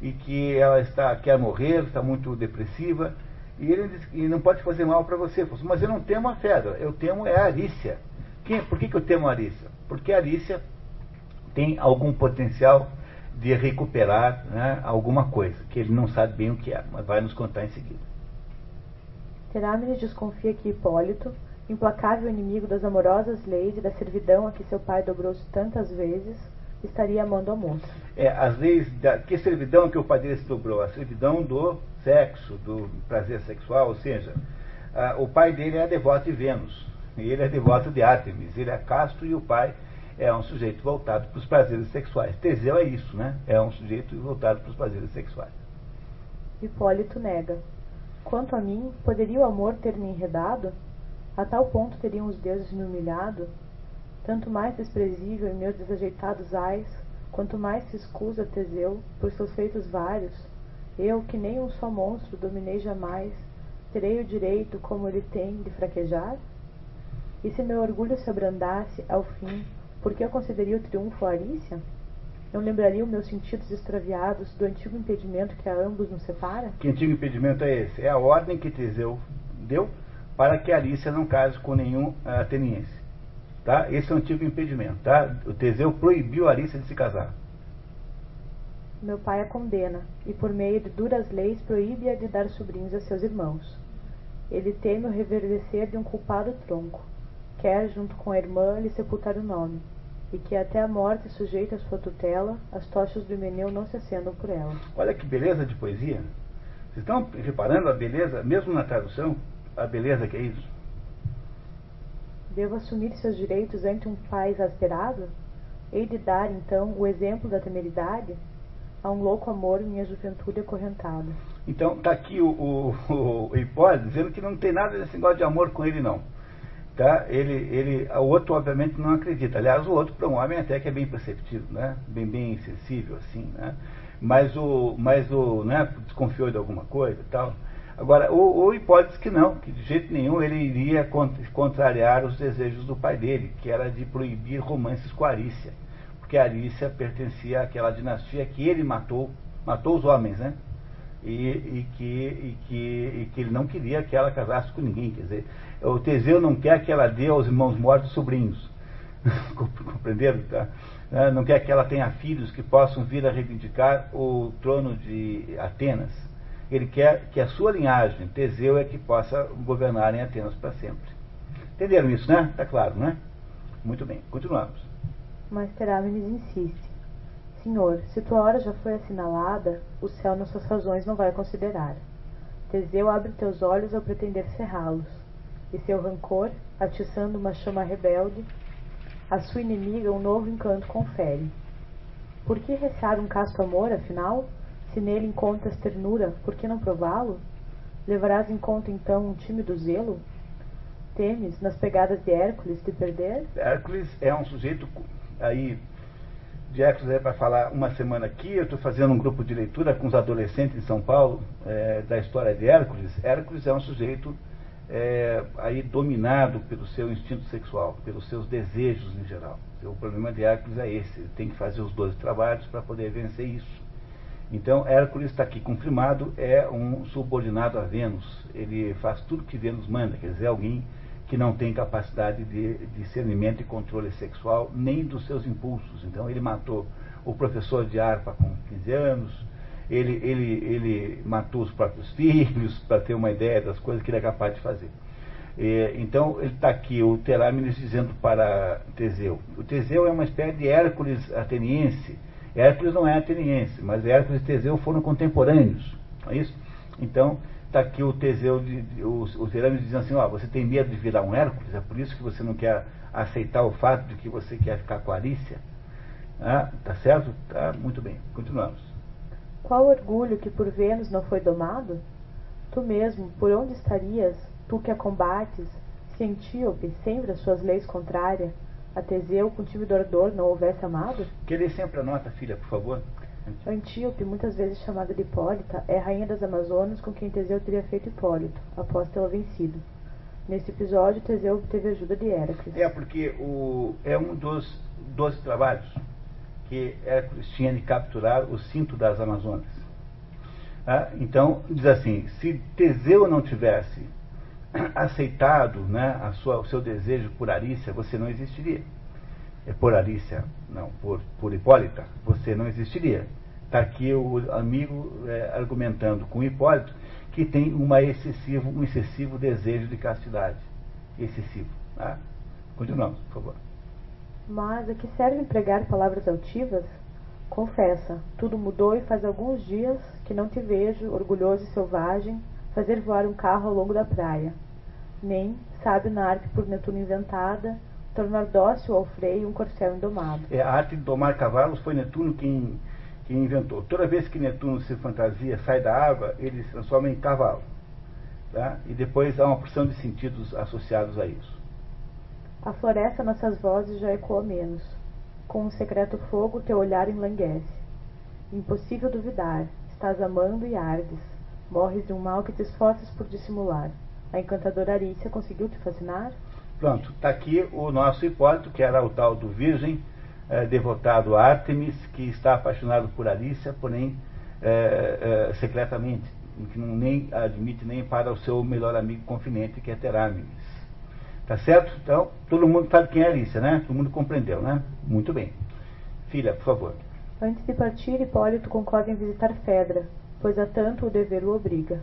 Speaker 1: e que ela está quer morrer, está muito depressiva, e ele diz que não pode fazer mal para você. Mas eu não temo a Fedra, eu temo é a Arícia. Quem, por que, que eu temo a Arícia? Porque a Arícia tem algum potencial de recuperar né, alguma coisa, que ele não sabe bem o que é, mas vai nos contar em seguida.
Speaker 2: Terámenes desconfia que Hipólito, implacável inimigo das amorosas leis e da servidão a que seu pai dobrou-se tantas vezes, estaria amando a moça.
Speaker 1: É, as leis da que servidão que o se dobrou? A servidão do sexo, do prazer sexual, ou seja, a, o pai dele é devoto de Vênus, e ele é devoto de Ártemis, ele é casto e o pai é um sujeito voltado para os prazeres sexuais. Teseu é isso, né? É um sujeito voltado para os prazeres sexuais.
Speaker 2: Hipólito nega. Quanto a mim, poderia o amor ter me enredado? A tal ponto teriam os deuses me humilhado? Tanto mais desprezível em meus desajeitados ais, quanto mais se escusa Teseu por seus feitos vários, eu, que nem um só monstro dominei jamais, terei o direito, como ele tem, de fraquejar? E se meu orgulho se abrandasse, ao fim, por que eu concederia o triunfo a Arícia? Não lembrariam meus sentidos extraviados do antigo impedimento que a ambos nos separa?
Speaker 1: Que antigo impedimento é esse? É a ordem que Teseu deu para que Arícia não case com nenhum ateniense. Tá? Esse é um tipo de impedimento. Tá? O Teseu proibiu a Arícia de se casar.
Speaker 2: Meu pai a condena, e por meio de duras leis proíbe-a de dar sobrinhos a seus irmãos. Ele teme o reverdecer de um culpado tronco. Quer, junto com a irmã, lhe sepultar o nome, e que até a morte sujeita a sua tutela, as tochas do Meneu não se acendam por ela.
Speaker 1: Olha que beleza de poesia. Vocês estão reparando a beleza, mesmo na tradução, a beleza que é isso?
Speaker 2: Devo assumir seus direitos ante um pai exasperado? Hei de dar, então, o exemplo da temeridade? A um louco amor minha juventude acorrentada.
Speaker 1: Então, está aqui o, o, o Hipólito dizendo que não tem nada desse negócio de amor com ele, não. Tá? Ele, ele, o outro, obviamente, não acredita. Aliás, o outro, para um homem, até que é bem perceptível, né? bem, bem sensível, assim. Né? Mas o, mas o né, desconfiou de alguma coisa e tal. Agora, o, o Hipólito que não, que de jeito nenhum ele iria contrariar os desejos do pai dele, que era de proibir romances com Arícia, porque Arícia pertencia àquela dinastia que ele matou, matou os homens, né? E, e, que, e, que, e que ele não queria que ela casasse com ninguém, quer dizer, o Teseu não quer que ela dê aos irmãos mortos sobrinhos, *laughs* compreenderam? Tá? Né? Não quer que ela tenha filhos que possam vir a reivindicar o trono de Atenas ele quer que a sua linhagem, Teseu, é que possa governar em Atenas para sempre. Entenderam isso, né? Está claro, né? Muito bem, continuamos.
Speaker 2: Mas Terámenes insiste. Senhor, se tua hora já foi assinalada, o céu nas suas razões não vai considerar. Teseu abre teus olhos ao pretender cerrá-los, e seu rancor, atiçando uma chama rebelde, a sua inimiga um novo encanto confere. Por que recear um casto amor, afinal? Se nele encontras ternura, por que não prová-lo? Levarás em conta então um tímido zelo? Temes, nas pegadas de Hércules, te perder?
Speaker 1: Hércules é um sujeito aí de Hércules é para falar uma semana aqui. Eu estou fazendo um grupo de leitura com os adolescentes em São Paulo é, da história de Hércules. Hércules é um sujeito é, aí dominado pelo seu instinto sexual, pelos seus desejos em geral. O problema de Hércules é esse, ele tem que fazer os 12 trabalhos para poder vencer isso. Então, Hércules está aqui confirmado, é um subordinado a Vênus. Ele faz tudo que Vênus manda, quer dizer, alguém que não tem capacidade de discernimento e controle sexual, nem dos seus impulsos. Então, ele matou o professor de harpa com 15 anos, ele, ele, ele matou os próprios *laughs* filhos, para ter uma ideia das coisas que ele é capaz de fazer. E, então, ele está aqui, o Terámenes dizendo para Teseu. O Teseu é uma espécie de Hércules ateniense, Hércules não é ateniense, mas Hércules e Teseu foram contemporâneos. Não é isso? Então, está aqui o Teseu, o, o Terâmio dizendo assim, ó, você tem medo de virar um Hércules, é por isso que você não quer aceitar o fato de que você quer ficar com a Arícia. Ah, tá certo? Tá, muito bem. Continuamos.
Speaker 2: Qual orgulho que por Vênus não foi domado? Tu mesmo, por onde estarias, tu que a combates, se Antíope, sempre as suas leis contrárias, a Teseu com tímido ardor não houvesse amado?
Speaker 1: Querer sempre a nota, filha, por favor.
Speaker 2: Antíope, muitas vezes chamada de Hipólita, é rainha das Amazonas com quem Teseu teria feito Hipólito, após tê-la vencido. Nesse episódio, Teseu obteve ajuda de Hércules.
Speaker 1: É, porque o, é um dos doze trabalhos que Hércules tinha de capturar o cinto das Amazonas. Ah, então, diz assim, se Teseu não tivesse aceitado né, a sua, o seu desejo por Arícia, você não existiria. É por Arícia, não, por, por Hipólita, você não existiria. Está aqui o amigo é, argumentando com Hipólito que tem uma excessivo, um excessivo desejo de castidade. Excessivo. Tá? Continuamos, por favor.
Speaker 2: Mas a que serve empregar palavras altivas? Confessa, tudo mudou e faz alguns dias que não te vejo, orgulhoso e selvagem, fazer voar um carro ao longo da praia nem, sábio na arte por Netuno inventada, tornar dócil ao freio um corcel indomado.
Speaker 1: É, a arte de domar cavalos foi Netuno quem, quem inventou. Toda vez que Netuno se fantasia, sai da água, ele se transforma em cavalo. Tá? E depois há uma porção de sentidos associados a isso.
Speaker 2: A floresta nossas vozes já ecoa menos. Com um secreto fogo teu olhar enlanguece. Impossível duvidar, estás amando e ardes. Morres de um mal que te esforças por dissimular. A encantadora Arícia conseguiu te fascinar?
Speaker 1: Pronto, está aqui o nosso Hipólito, que era o tal do virgem, eh, devotado a Artemis, que está apaixonado por Arícia, porém eh, eh, secretamente, que não nem admite nem para o seu melhor amigo confidente, que é Terámenes. Tá certo? Então, todo mundo sabe quem é Arícia, né? Todo mundo compreendeu, né? Muito bem. Filha, por favor.
Speaker 2: Antes de partir, Hipólito concorda em visitar Fedra, pois a tanto o dever o obriga.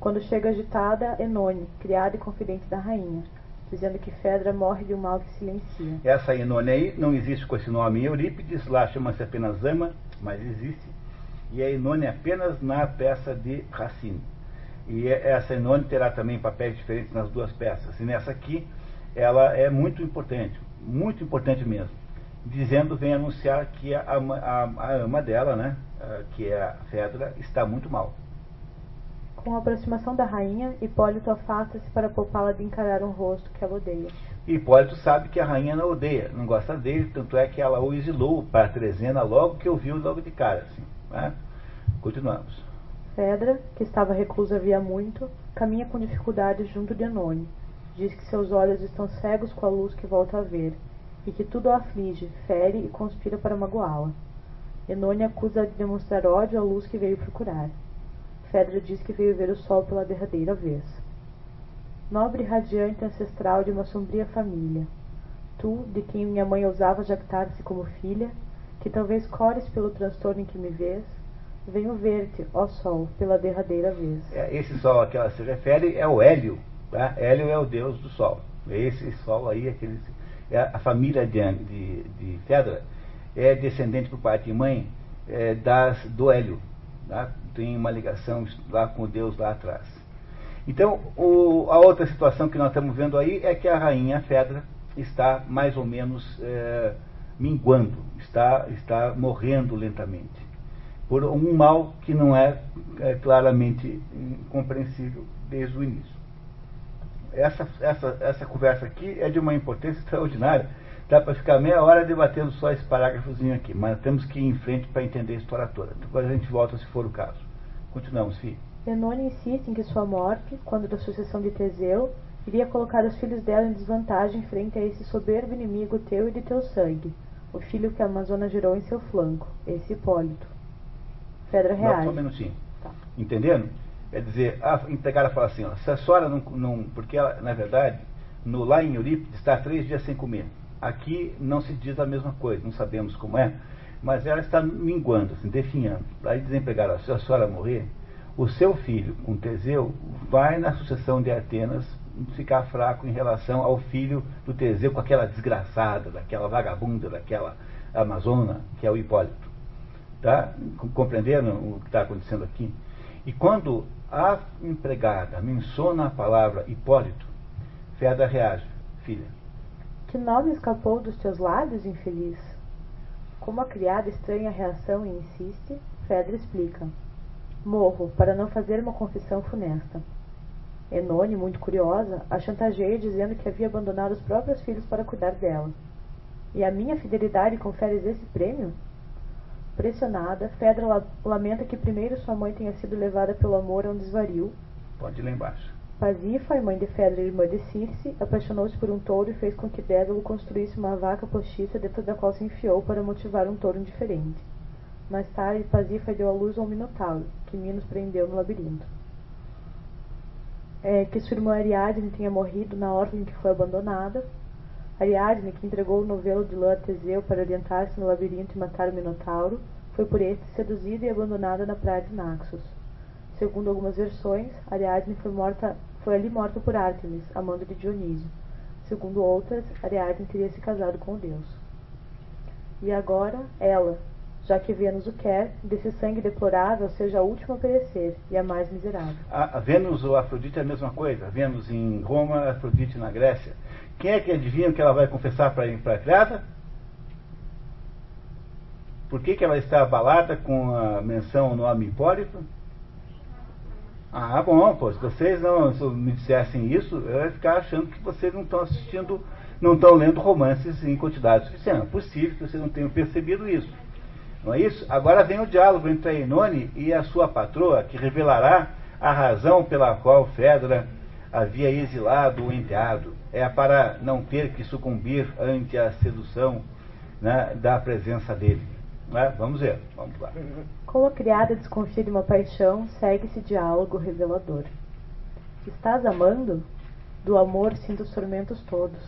Speaker 2: Quando chega agitada, Enone, criada e confidente da rainha, dizendo que Fedra morre de um mal que silencia.
Speaker 1: Essa Enone aí não existe com esse nome em Eurípides, lá chama-se apenas Ama, mas existe. E a Enone apenas na peça de Racine. E é, essa Enone terá também papéis diferentes nas duas peças. E nessa aqui, ela é muito importante, muito importante mesmo. Dizendo, vem anunciar que a, a, a ama dela, né, que é a Fedra, está muito mal.
Speaker 2: Com a aproximação da rainha, Hipólito afasta-se para poupá-la de encarar um rosto que ela odeia.
Speaker 1: Hipólito sabe que a rainha não odeia, não gosta dele, tanto é que ela o exilou para Trezena logo que ouviu logo de cara. Assim, né? Continuamos.
Speaker 2: Fedra, que estava reclusa havia muito, caminha com dificuldade junto de Anone. Diz que seus olhos estão cegos com a luz que volta a ver, e que tudo a aflige, fere e conspira para magoá-la. Enone acusa de demonstrar ódio à luz que veio procurar. Fedra diz que veio ver o sol pela derradeira vez. Nobre radiante ancestral de uma sombria família, tu, de quem minha mãe ousava jactar-se como filha, que talvez cores pelo transtorno em que me vês, venho ver-te, ó sol, pela derradeira vez.
Speaker 1: É, esse sol a que ela se refere é o Hélio. Tá? Hélio é o deus do sol. Esse sol aí, aqueles, é a família de, de, de Fedra é descendente por parte de mãe é, das, do Hélio. Tá? Tem uma ligação lá com Deus lá atrás. Então, o, a outra situação que nós estamos vendo aí é que a rainha Fedra está mais ou menos é, minguando, está, está morrendo lentamente, por um mal que não é, é claramente compreensível desde o início. Essa, essa, essa conversa aqui é de uma importância *laughs* extraordinária, Dá para ficar meia hora debatendo só esse parágrafozinho aqui, mas temos que ir em frente para entender a história toda. Depois a gente volta se for o caso. Continuamos, filho.
Speaker 2: Enone insiste em que sua morte, quando da sucessão de Teseu, iria colocar os filhos dela em desvantagem frente a esse soberbo inimigo teu e de teu sangue, o filho que a Amazona gerou em seu flanco, esse Hipólito. Fedra reage. Não,
Speaker 1: só um minutinho. Tá. Entendendo? Quer dizer, a empregada fala assim, ó, se a senhora não, não. Porque ela, na verdade, no, lá em Eurípides está três dias sem comer. Aqui não se diz a mesma coisa, não sabemos como é, mas ela está minguando, assim, definhando. Aí diz a empregada, se a senhora morrer, o seu filho, com Teseu, vai na sucessão de Atenas ficar fraco em relação ao filho do Teseu com aquela desgraçada, daquela vagabunda, daquela amazona, que é o Hipólito. Tá? Compreenderam o que está acontecendo aqui? E quando a empregada menciona a palavra Hipólito, Feda reage, filha.
Speaker 2: Que nome escapou dos teus lábios, infeliz? Como a criada estranha a reação e insiste, Fedra explica. Morro, para não fazer uma confissão funesta. Enone, muito curiosa, a chantageia dizendo que havia abandonado os próprios filhos para cuidar dela. E a minha fidelidade conferes esse prêmio? Pressionada, Fedra lamenta que primeiro sua mãe tenha sido levada pelo amor a um desvario.
Speaker 1: Pode ir lá embaixo.
Speaker 2: Pasifa, mãe de Fedra e irmã de Circe, apaixonou-se por um touro e fez com que Dédalo construísse uma vaca postiça dentro da qual se enfiou para motivar um touro indiferente. Mais tarde, Pasifa deu à luz a um minotauro, que Minos prendeu no labirinto é, que sua irmã Ariadne tinha morrido na ordem que foi abandonada. Ariadne, que entregou o novelo de lã a Teseu para orientar-se no labirinto e matar o Minotauro, foi por este seduzida e abandonada na praia de Naxos. Segundo algumas versões, Ariadne foi, morta, foi ali morta por Ártemis, amando de Dionísio. Segundo outras, Ariadne teria se casado com o deus. E agora, ela, já que Vênus o quer, desse sangue deplorável seja a última a perecer e a mais miserável.
Speaker 1: A, a Vênus ou Afrodite é a mesma coisa. Vênus em Roma, Afrodite na Grécia. Quem é que adivinha o que ela vai confessar para a criada? Por que, que ela está abalada com a menção ao nome Hipólito? Ah, bom, pô, se vocês não me dissessem isso, eu ia ficar achando que vocês não estão assistindo, não estão lendo romances em quantidade suficiente. É possível que vocês não tenham percebido isso. Não é isso? Agora vem o diálogo entre a Enone e a sua patroa, que revelará a razão pela qual Fedra havia exilado o enteado. É para não ter que sucumbir ante a sedução né, da presença dele. Né? Vamos ver, vamos lá.
Speaker 2: Com a criada desconfia de uma paixão, segue esse diálogo revelador. Estás amando? Do amor sinto os tormentos todos.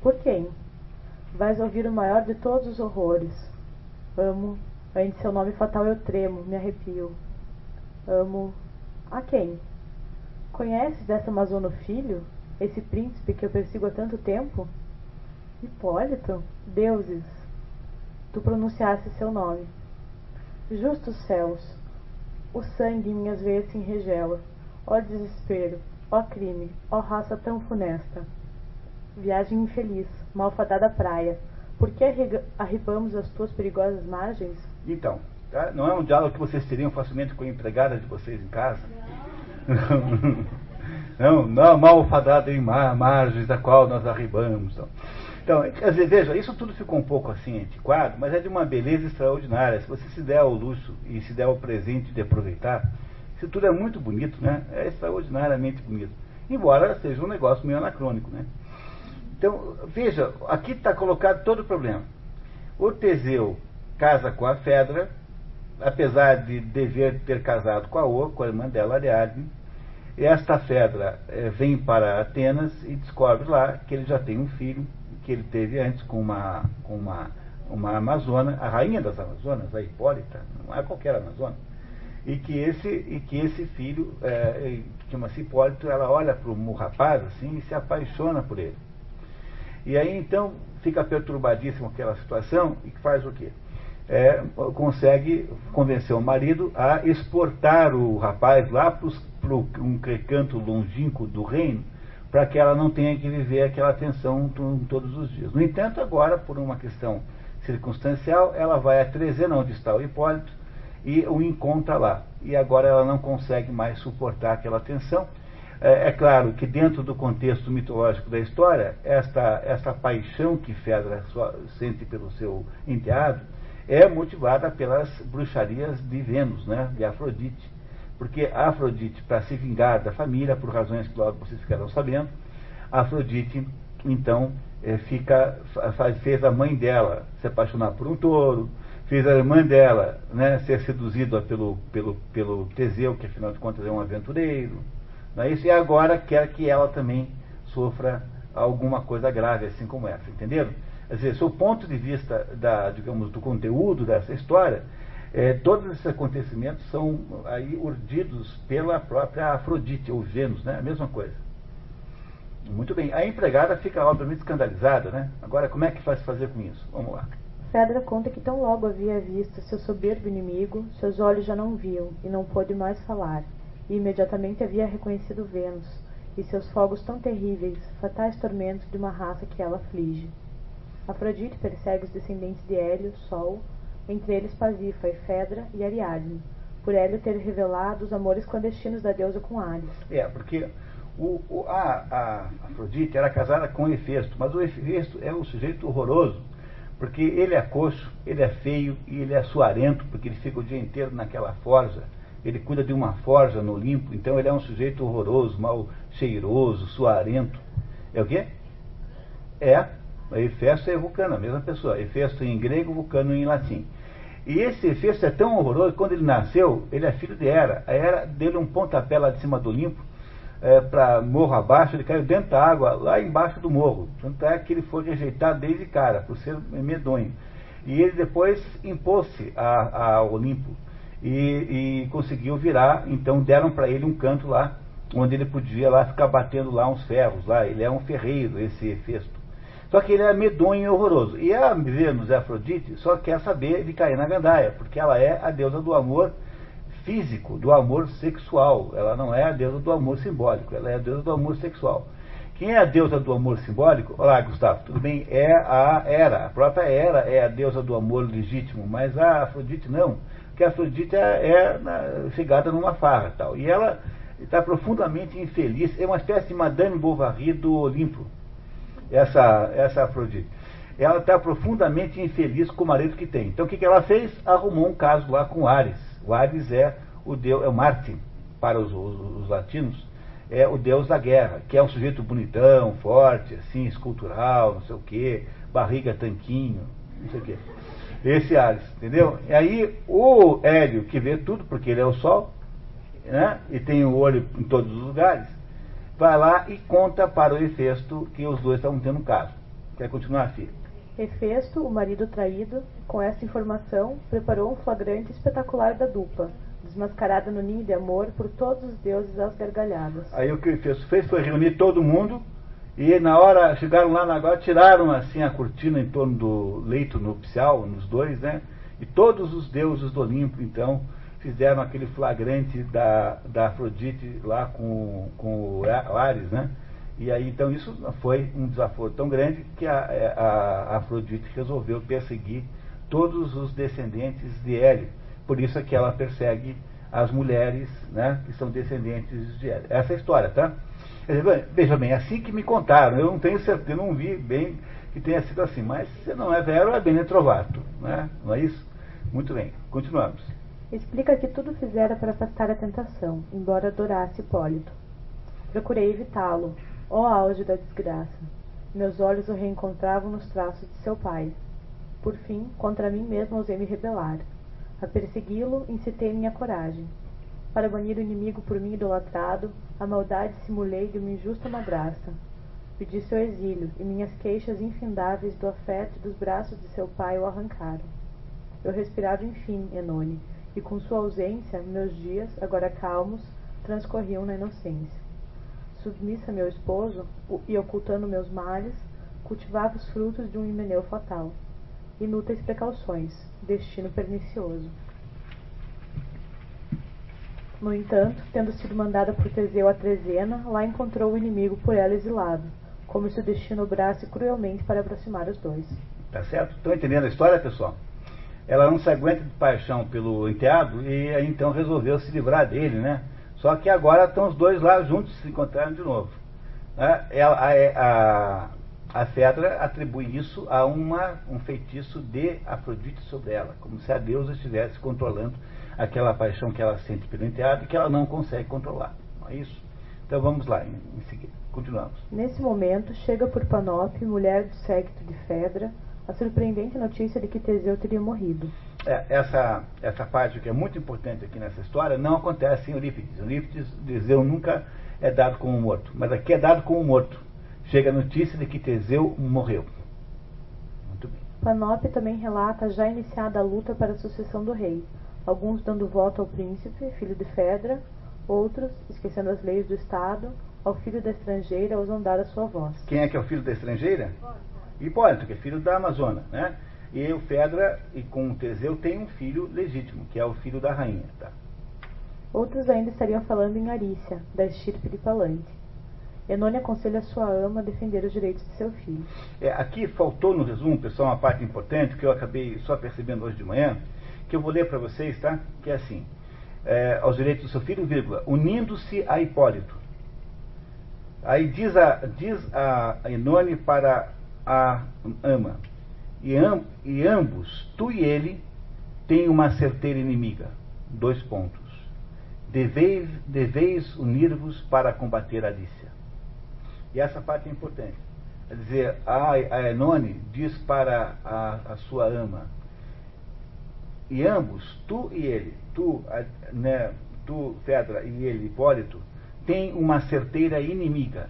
Speaker 2: Por quem? Vais ouvir o maior de todos os horrores. Amo Ante seu nome fatal eu tremo, me arrepio. Amo. A quem? Conheces dessa Amazona filho? Esse príncipe que eu persigo há tanto tempo? Hipólito? Deuses! Tu pronunciaste seu nome. Justos céus! O sangue em minhas veias se enregela. Ó desespero! Ó crime! Ó raça tão funesta! Viagem infeliz, malfadada praia, por que arribamos às tuas perigosas margens?
Speaker 1: Então, tá? não é um diálogo que vocês teriam facilmente com a empregada de vocês em casa? Não, *laughs* não, malfadada em mar, margens da qual nós arribamos. Então, então quer dizer, veja, isso tudo ficou um pouco assim antiquado, mas é de uma beleza extraordinária. Se você se der ao luxo e se der ao presente de aproveitar, isso tudo é muito bonito, né? É extraordinariamente bonito. Embora seja um negócio meio anacrônico, né? Então, veja, aqui está colocado todo o problema. O Teseu casa com a Fedra, apesar de dever ter casado com a O, com a irmã dela, Ariadne. Esta Fedra é, vem para Atenas e descobre lá que ele já tem um filho, que ele teve antes com uma, com uma, uma Amazona, a rainha das Amazonas, a Hipólita, não é qualquer Amazona. E que esse, e que esse filho, é, que chama-se Hipólito, ela olha para o rapaz assim e se apaixona por ele. E aí então fica perturbadíssimo aquela situação e faz o quê? É, consegue convencer o marido a exportar o rapaz lá para um canto longínquo do reino, para que ela não tenha que viver aquela tensão todos os dias. No entanto, agora, por uma questão circunstancial, ela vai a Trezena, onde está o Hipólito, e o encontra lá. E agora ela não consegue mais suportar aquela tensão É, é, claro que dentro do contexto mitológico da história, esta, esta paixão que Fedra sente pelo seu enteado é motivada pelas bruxarias de Vênus, né, de Afrodite. Porque Afrodite, para se vingar da família, por razões que logo vocês ficarão sabendo, Afrodite, então, é, fica, faz, fez a mãe dela se apaixonar por um touro, fez a irmã dela né, ser seduzida pelo, pelo, pelo Teseu, que afinal de contas é um aventureiro, não é isso? E agora quer que ela também sofra alguma coisa grave, assim como essa, entenderam? Quer dizer, do ponto de vista da, digamos, do conteúdo dessa história, é, todos esses acontecimentos são aí urdidos pela própria Afrodite, ou Vênus, né? A mesma coisa. Muito bem. A empregada fica obviamente escandalizada, né? Agora, como é que faz fazer com isso? Vamos lá.
Speaker 2: Fedra conta que tão logo havia visto seu soberbo inimigo, seus olhos já não viam e não pôde mais falar e imediatamente havia reconhecido Vênus e seus fogos tão terríveis, fatais tormentos de uma raça que ela aflige. Afrodite persegue os descendentes de Hélio, Sol, entre eles Pasífae, Fedra e Ariadne, por Hélio ter revelado os amores clandestinos da deusa com Ares.
Speaker 1: É, porque o, o, a, a, Afrodite era casada com Hefesto, mas o Hefesto é um sujeito horroroso, porque ele é coxo, ele é feio e ele é suarento, porque ele fica o dia inteiro naquela forja ele cuida de uma forja no Olimpo, então ele é um sujeito horroroso, mal cheiroso, suarento. É o quê? É, Hefesto é Vulcano, a mesma pessoa. Hefesto em grego, Vulcano em latim. E esse Hefesto é tão horroroso que quando ele nasceu, ele é filho de Hera. A Hera deu um pontapé lá de cima do Olimpo, é, para morro abaixo, ele caiu dentro da água, lá embaixo do morro. Tanto é que ele foi rejeitado desde cara, por ser medonho. E ele depois impôs-se ao Olimpo e, e conseguiu virar, então deram para ele um canto lá, onde ele podia lá ficar batendo lá uns ferros, lá, ele é um ferreiro, esse Hefesto. Só que ele é medonho e horroroso. E a Vênus, a Afrodite, só quer saber de cair na gandaia, porque ela é a deusa do amor físico, do amor sexual. Ela não é a deusa do amor simbólico, ela é a deusa do amor sexual. Quem é a deusa do amor simbólico? Olá, Gustavo, tudo bem? É a Hera. A própria Hera é a deusa do amor legítimo, mas a Afrodite não que a Afrodite é, é chegada numa farra tal. E ela está profundamente infeliz, é uma espécie de Madame Bovary do Olimpo, essa, essa Afrodite. Ela está profundamente infeliz com o marido que tem. Então o que, que ela fez? Arrumou um caso lá com Ares. O Ares é o deus, é o Marte para os, os, os latinos, é o deus da guerra, que é um sujeito bonitão, forte, assim, escultural, não sei o quê, barriga tanquinho, não sei o quê. Esse Ares, entendeu? E aí o Hélio, que vê tudo, porque ele é o Sol, né? e tem o olho em todos os lugares, vai lá e conta para o Hefesto que os dois estavam tendo um caso. Quer continuar, filho?
Speaker 2: Hefesto, o marido traído, com essa informação, preparou um flagrante espetacular da dupla, desmascarada no ninho de amor por todos os deuses às gargalhadas.
Speaker 1: Aí o que o Hefesto fez foi reunir todo mundo e na hora, chegaram lá na agora, tiraram assim a cortina em torno do leito nupcial, nos dois, né? E todos os deuses do Olimpo, então, fizeram aquele flagrante da, da Afrodite lá com, com o Ares, né? E aí, então, isso foi um desaforo tão grande que a, a, a Afrodite resolveu perseguir todos os descendentes de Hélio. Por isso é que ela persegue as mulheres, né? Que são descendentes de Hélio. Essa é a história, tá? Veja bem, assim que me contaram, eu não tenho certeza, não vi bem que tenha sido assim, mas se não é vero, é bene trovato, né? não é isso? Muito bem, continuamos.
Speaker 2: Explica que tudo fizera para afastar a tentação, embora adorasse Hipólito. Procurei evitá-lo, ó auge da desgraça. Meus olhos o reencontravam nos traços de seu pai. Por fim, contra mim mesmo ousei me rebelar. A persegui-lo, incitei minha coragem. Para banir o inimigo por mim idolatrado, a maldade simulei de uma injusta madrasta. Pedi seu exílio, e minhas queixas infindáveis do afeto e dos braços de seu pai o arrancaram. Eu respirava enfim, Enone, e com sua ausência, meus dias, agora calmos, transcorriam na inocência. Submissa a meu esposo, e ocultando meus males, cultivava os frutos de um himeneu fatal. Inúteis precauções, destino pernicioso. No entanto, tendo sido mandada por Teseu a Trezena, lá encontrou o inimigo por ela exilado, como se o destino obrasse cruelmente para aproximar os dois.
Speaker 1: Tá certo? Estão entendendo a história, pessoal? Ela não se aguenta de paixão pelo enteado e então resolveu se livrar dele, né? Só que agora estão os dois lá juntos se encontraram de novo. Né? A, a, a, Fedra atribui isso a uma, um feitiço de Afrodite sobre ela, como se a deusa estivesse controlando aquela paixão que ela sente pelo enteado e que ela não consegue controlar. Não é isso? Então vamos lá, em, em seguida. Continuamos.
Speaker 2: Nesse momento, chega por Panope, mulher do séquito de Fedra, a surpreendente notícia de que Teseu teria morrido.
Speaker 1: É, essa, essa parte que é muito importante aqui nessa história não acontece em Eurípides. Eurípides, Teseu nunca é dado como morto, mas aqui é dado como morto. Chega a notícia de que Teseu morreu.
Speaker 2: Muito bem. Panope também relata já iniciada a luta para a sucessão do rei, alguns dando voto ao príncipe, filho de Fedra, outros, esquecendo as leis do Estado, ao filho da estrangeira ousam dar a sua voz.
Speaker 1: Quem é que é o filho da estrangeira? Hipólito, que é filho da Amazônia, né? E o Fedra, e com o Teseu, tem um filho legítimo, que é o filho da rainha, tá?
Speaker 2: Outros ainda estariam falando em Arícia, da estirpe de Palante. Enone aconselha sua ama a defender os direitos de seu filho.
Speaker 1: É, aqui faltou no resumo, pessoal, uma parte importante que eu acabei só percebendo hoje de manhã, que eu vou ler para vocês, tá? Que é assim: é, aos direitos do seu filho, vírgula, unindo-se a Hipólito. Aí diz a, diz a Enone para a ama. E, amb, e ambos, tu e ele, têm uma certeira inimiga. Dois pontos. Deveis, deveis unir-vos para combater a Lícia. E essa parte é importante. Quer dizer, a, a Enone diz para a, a sua ama, e ambos, tu e ele, tu, né, tu, Fedra, e ele, Hipólito, têm uma certeira inimiga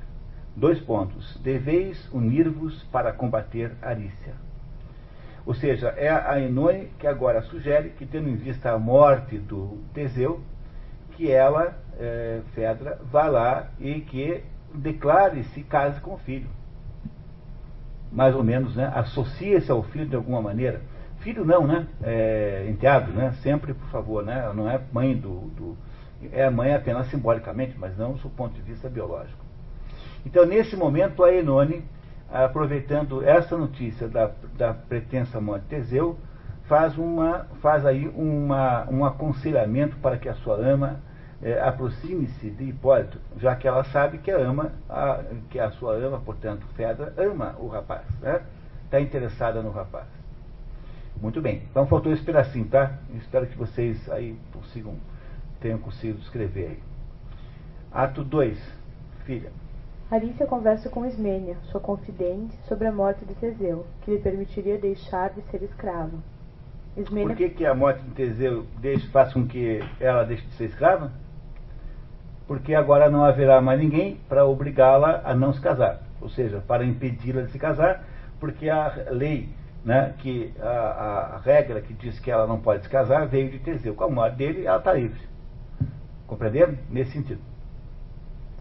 Speaker 1: Dois pontos. Deveis unir-vos para combater Arícia. Ou seja, é a Enone que agora sugere que, tendo em vista a morte do Teseu, que ela, é, Fedra, vá lá e que declare-se case com o filho. Mais ou menos, né? Associe-se ao filho de alguma maneira. Filho não, né? É, enteado, né? Sempre, por favor, né? Não é mãe do, do. É mãe apenas simbolicamente, mas não do ponto de vista biológico. Então, nesse momento, a Enone, aproveitando essa notícia da, da pretensa morte de Teseu, faz, uma, faz aí uma, um aconselhamento para que a sua ama é, aproxime-se de Hipólito, já que ela sabe que a ama, a, que a sua ama, portanto, Fedra, ama o rapaz, né? Está interessada no rapaz. Muito bem. Então faltou esse pedacinho, tá? Espero que vocês aí consigam, tenham conseguido escrever aí. Ato 2, filha.
Speaker 2: Arícia conversa com Ismênia, sua confidente, sobre a morte de Teseu, que lhe permitiria deixar de ser escrava.
Speaker 1: Ismênia... Por que, que a morte de Teseu deixa, faz com que ela deixe de ser escrava? Porque agora não haverá mais ninguém para obrigá-la a não se casar, ou seja, para impedi-la de se casar, porque a lei, né, que a, a, regra que diz que ela não pode se casar veio de Teseu. Com a morte dele, ela está livre. Compreenderam? Nesse sentido.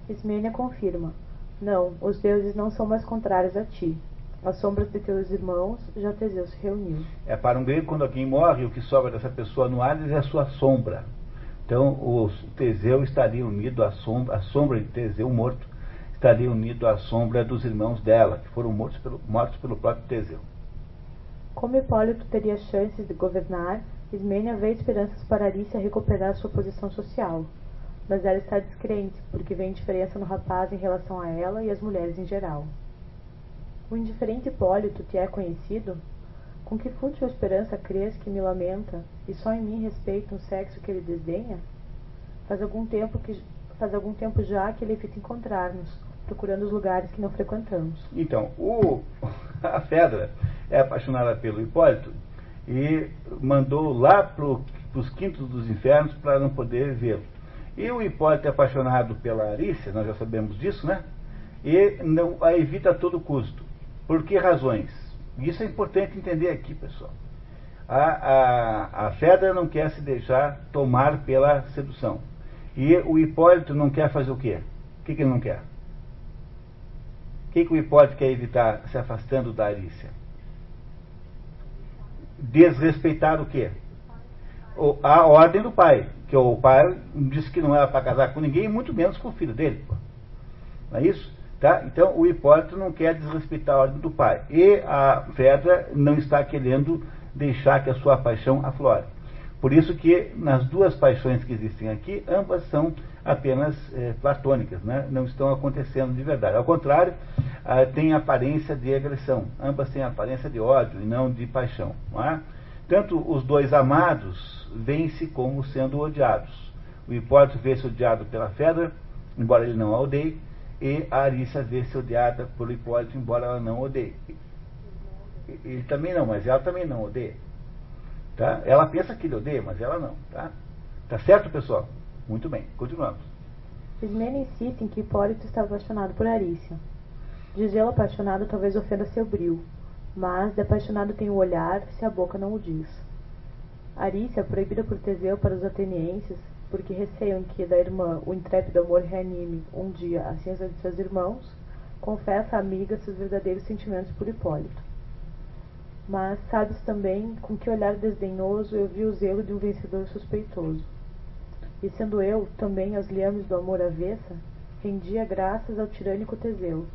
Speaker 2: Ismênia confirma. Não, os deuses não são mais contrários a ti. As sombras de teus irmãos, já Teseu se reuniu.
Speaker 1: É para um grego, quando alguém morre, o que sobra dessa pessoa no Hades é a sua sombra. Então, o Teseu estaria unido à sombra, a sombra de Teseu morto, estaria unido à sombra dos irmãos dela, que foram mortos pelo, mortos pelo próprio Teseu.
Speaker 2: Como Hipólito teria chances de governar, Ismênia vê esperanças para Arícia recuperar sua posição social mas ela está descrente, porque vê indiferença no rapaz em relação a ela e às mulheres em geral. O indiferente Hipólito te é conhecido? Com que fútil esperança crês que me lamenta, e só em mim respeita um sexo que ele desdenha? Faz algum tempo, que, faz algum tempo já que ele evita encontrar-nos, procurando os lugares que não frequentamos.
Speaker 1: Então, o, *laughs* a Fedra é apaixonada pelo Hipólito e mandou lá para os quintos dos infernos para não poder vê-lo. E o Hipólito é apaixonado pela Arícia, nós já sabemos disso, né? E não a evita a todo custo. Por que razões? Isso é importante entender aqui, pessoal. A, a, a Fedra não quer se deixar tomar pela sedução. E o Hipólito não quer fazer o quê? O que, que ele não quer? O que, que o Hipólito quer evitar se afastando da Arícia? Desrespeitar o quê? a ordem do pai, que o pai disse que não era para casar com ninguém, muito menos com o filho dele. Pô. Não é isso? Tá? Então o Hipólito não quer desrespeitar a ordem do pai. E a Fedra não está querendo deixar que a sua paixão aflore. Por isso que nas duas paixões que existem aqui, ambas são apenas é, platônicas, né? não estão acontecendo de verdade. Ao contrário, ah, tem aparência de agressão, ambas têm aparência de ódio e não de paixão. Não é? Tanto os dois amados veem-se como sendo odiados. O Hipólito vê-se odiado pela Fedra, embora ele não a odeie, e a Arícia vê-se odiada por Hipólito, embora ela não odeie. Ele também não, mas ela também não odeia. Tá? Ela pensa que ele odeia, mas ela não. Tá, tá certo, pessoal? Muito bem, continuamos.
Speaker 2: Ismena insiste em que Hipólito está apaixonado por Arícia. Dizê-lo apaixonado talvez ofenda seu brio, mas de apaixonado tem o olhar se a boca não o diz. Arícia, proibida por Teseu para os atenienses, porque receiam que da irmã o intrépido amor reanime um dia a ciência de seus irmãos, confessa à amiga seus verdadeiros sentimentos por Hipólito. Mas sabes também com que olhar desdenhoso eu vi o zelo de um vencedor suspeitoso. E sendo eu também aos liames do amor avessa, rendia graças ao tirânico Teseu,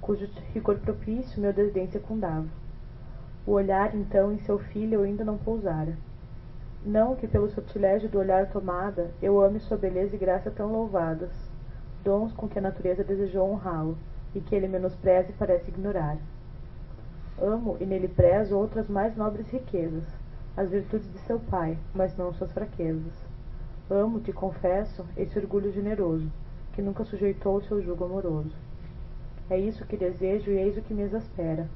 Speaker 2: cujo rigor propício meu desdém secundava. O olhar, então, em seu filho eu ainda não pousara. Não que pelo sortilégio do olhar tomada eu ame sua beleza e graça tão louvadas, dons com que a natureza desejou honrá-lo, e que ele menospreza e parece ignorar. Amo e nele prezo outras mais nobres riquezas, as virtudes de seu pai, mas não suas fraquezas. Amo, te confesso, esse orgulho generoso, que nunca sujeitou seu jugo amoroso. É isso que desejo e eis o que me exaspera.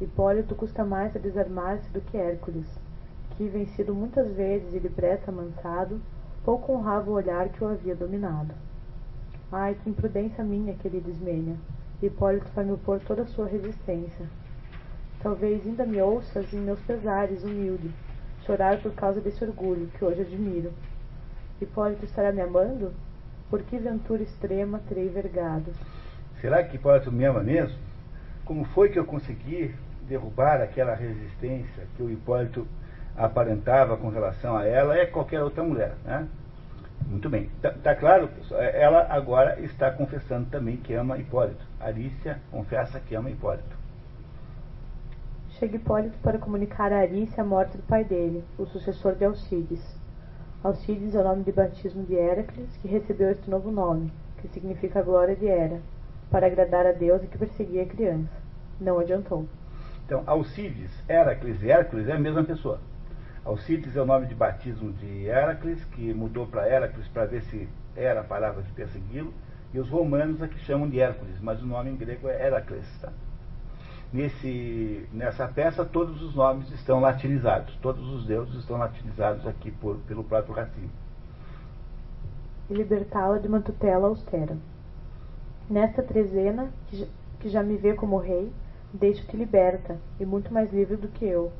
Speaker 2: Hipólito custa mais a desarmar-se do que Hércules, que, vencido muitas vezes e depressa amansado, pouco honrava o olhar que o havia dominado. Ai, que imprudência minha, querida Ismênia! Hipólito vai me opor toda a sua resistência. Talvez ainda me ouças em meus pesares, humilde, chorar por causa desse orgulho que hoje admiro. Hipólito estará me amando? Por que ventura extrema terei vergado?
Speaker 1: Será que Hipólito me ama mesmo? Como foi que eu consegui derrubar aquela resistência que o Hipólito aparentava com relação a ela e qualquer outra mulher, né? Muito bem. Tá, tá, claro, pessoal? Ela agora está confessando também que ama Hipólito. Arícia confessa que ama Hipólito
Speaker 2: chega Hipólito para comunicar a Arícia a morte do pai dele, o sucessor de Alcides. Alcides é o nome de batismo de Heracles, que recebeu este novo nome, que significa glória de Hera, para agradar a Deus e que perseguia a criança. Não adiantou.
Speaker 1: Então, Alcides, Heracles e Hércules é a mesma pessoa. Alcides é o nome de batismo de Heracles, que mudou para Heracles para ver se Hera parava de persegui-lo, e os romanos é que chamam de Hércules, mas o nome em grego é Heracles. Tá? nesse, nessa peça todos os nomes estão latinizados, todos os deuses estão latinizados aqui por, pelo próprio Racine.
Speaker 2: E libertá-la de uma tutela austera. Nesta trezena, que já, me vê como rei, deixo-te liberta, e muito mais livre do que eu.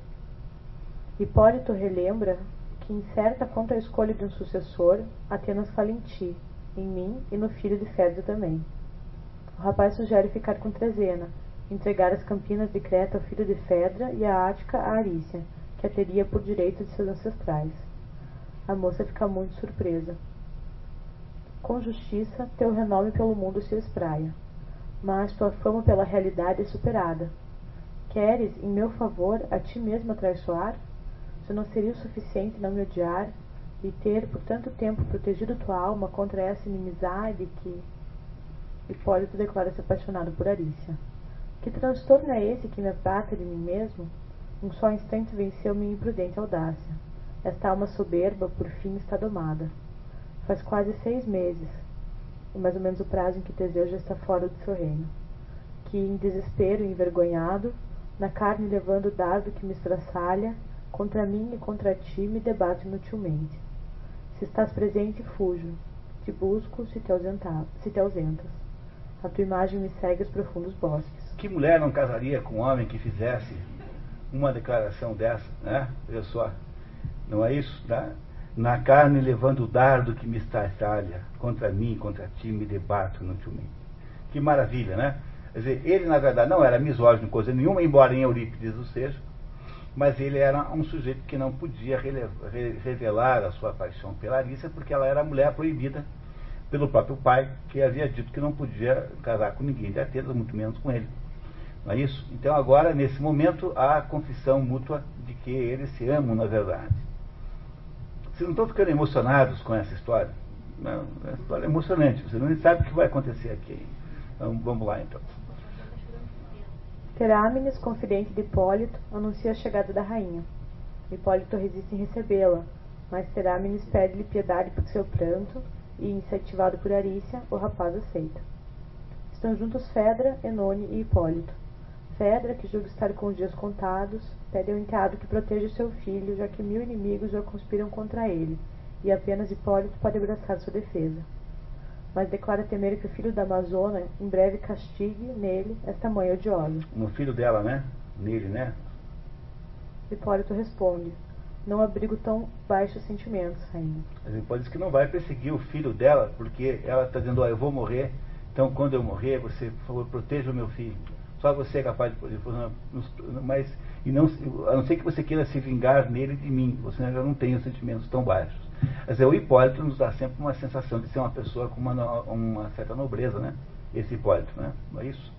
Speaker 2: Hipólito relembra que, incerta quanto à escolha de um sucessor, Atenas fala em ti, em mim e no filho de Fedra também. O rapaz sugere ficar com Trezena, entregar as campinas de Creta ao filho de Fedra e a Ática a Arícia, que a teria por direito de seus ancestrais. A moça fica muito surpresa. Com justiça, teu renome pelo mundo se espraia, mas tua fama pela realidade é superada. Queres, em meu favor, a ti mesmo traiçoar? Se não seria o suficiente não me odiar e ter por tanto tempo protegido tua alma contra essa inimizade que... Hipólito declara-se apaixonado por Arícia. Que transtorno é esse que me apata de mim mesmo? Um só instante venceu minha imprudente audácia. Esta alma soberba, por fim, está domada. Faz quase seis meses, mais ou menos o prazo em que Teseu já está fora do seu reino, que, em desespero e envergonhado, na carne levando o dardo que me estraçalha, contra mim e contra ti me debato inutilmente. Se estás presente, fujo. Te busco se te, se te ausentas. A tua imagem me segue aos profundos bosques.
Speaker 1: Que mulher não casaria com um homem que fizesse uma declaração dessa, né? Olha só, não é isso? Tá? Na carne levando o dardo que me estalha, contra mim, contra ti, me debato inutilmente. Que maravilha, né? Quer dizer, ele na verdade não era misógino coisa nenhuma, embora em Eurípides o seja, mas ele era um sujeito que não podia revelar a sua paixão pela Arícia porque ela era a mulher proibida pelo próprio pai, que havia dito que não podia casar com ninguém de Atenas, muito menos com ele. Não é isso? Então agora, nesse momento, há a confissão mútua de que eles se amam na verdade. Vocês não estão ficando emocionados com essa história? Não, é história emocionante, você não sabe o que vai acontecer aqui. Então, vamos lá então.
Speaker 2: Terámenes, confidente de Hipólito, anuncia a chegada da rainha. Hipólito resiste em recebê-la, mas Terámenes pede-lhe piedade por seu pranto e, incentivado por Arícia, o rapaz aceita. Estão juntos Fedra, Enone e Hipólito. Fedra, que julga estar com os dias contados, pede ao enteado que proteja seu filho, já que mil inimigos já conspiram contra ele, e apenas Hipólito pode abraçar sua defesa. Mas declara temer que o filho da Amazona em breve castigue nele esta mãe odiosa.
Speaker 1: No filho dela, né? Nele, né?
Speaker 2: Hipólito responde: Não abrigo tão baixos sentimentos, rainha.
Speaker 1: Mas Hipólito diz que não vai perseguir o filho dela, porque ela está dizendo: Ó, eu vou morrer, então quando eu morrer, você, por favor, proteja o meu filho. Só você é capaz de poder. Mas, e não, a não ser que você queira se vingar nele de mim, você ainda não tem os sentimentos tão baixos. Mas é, o Hipólito nos dá sempre uma sensação de ser uma pessoa com uma, uma certa nobreza, né? Esse Hipólito, né? Não é isso?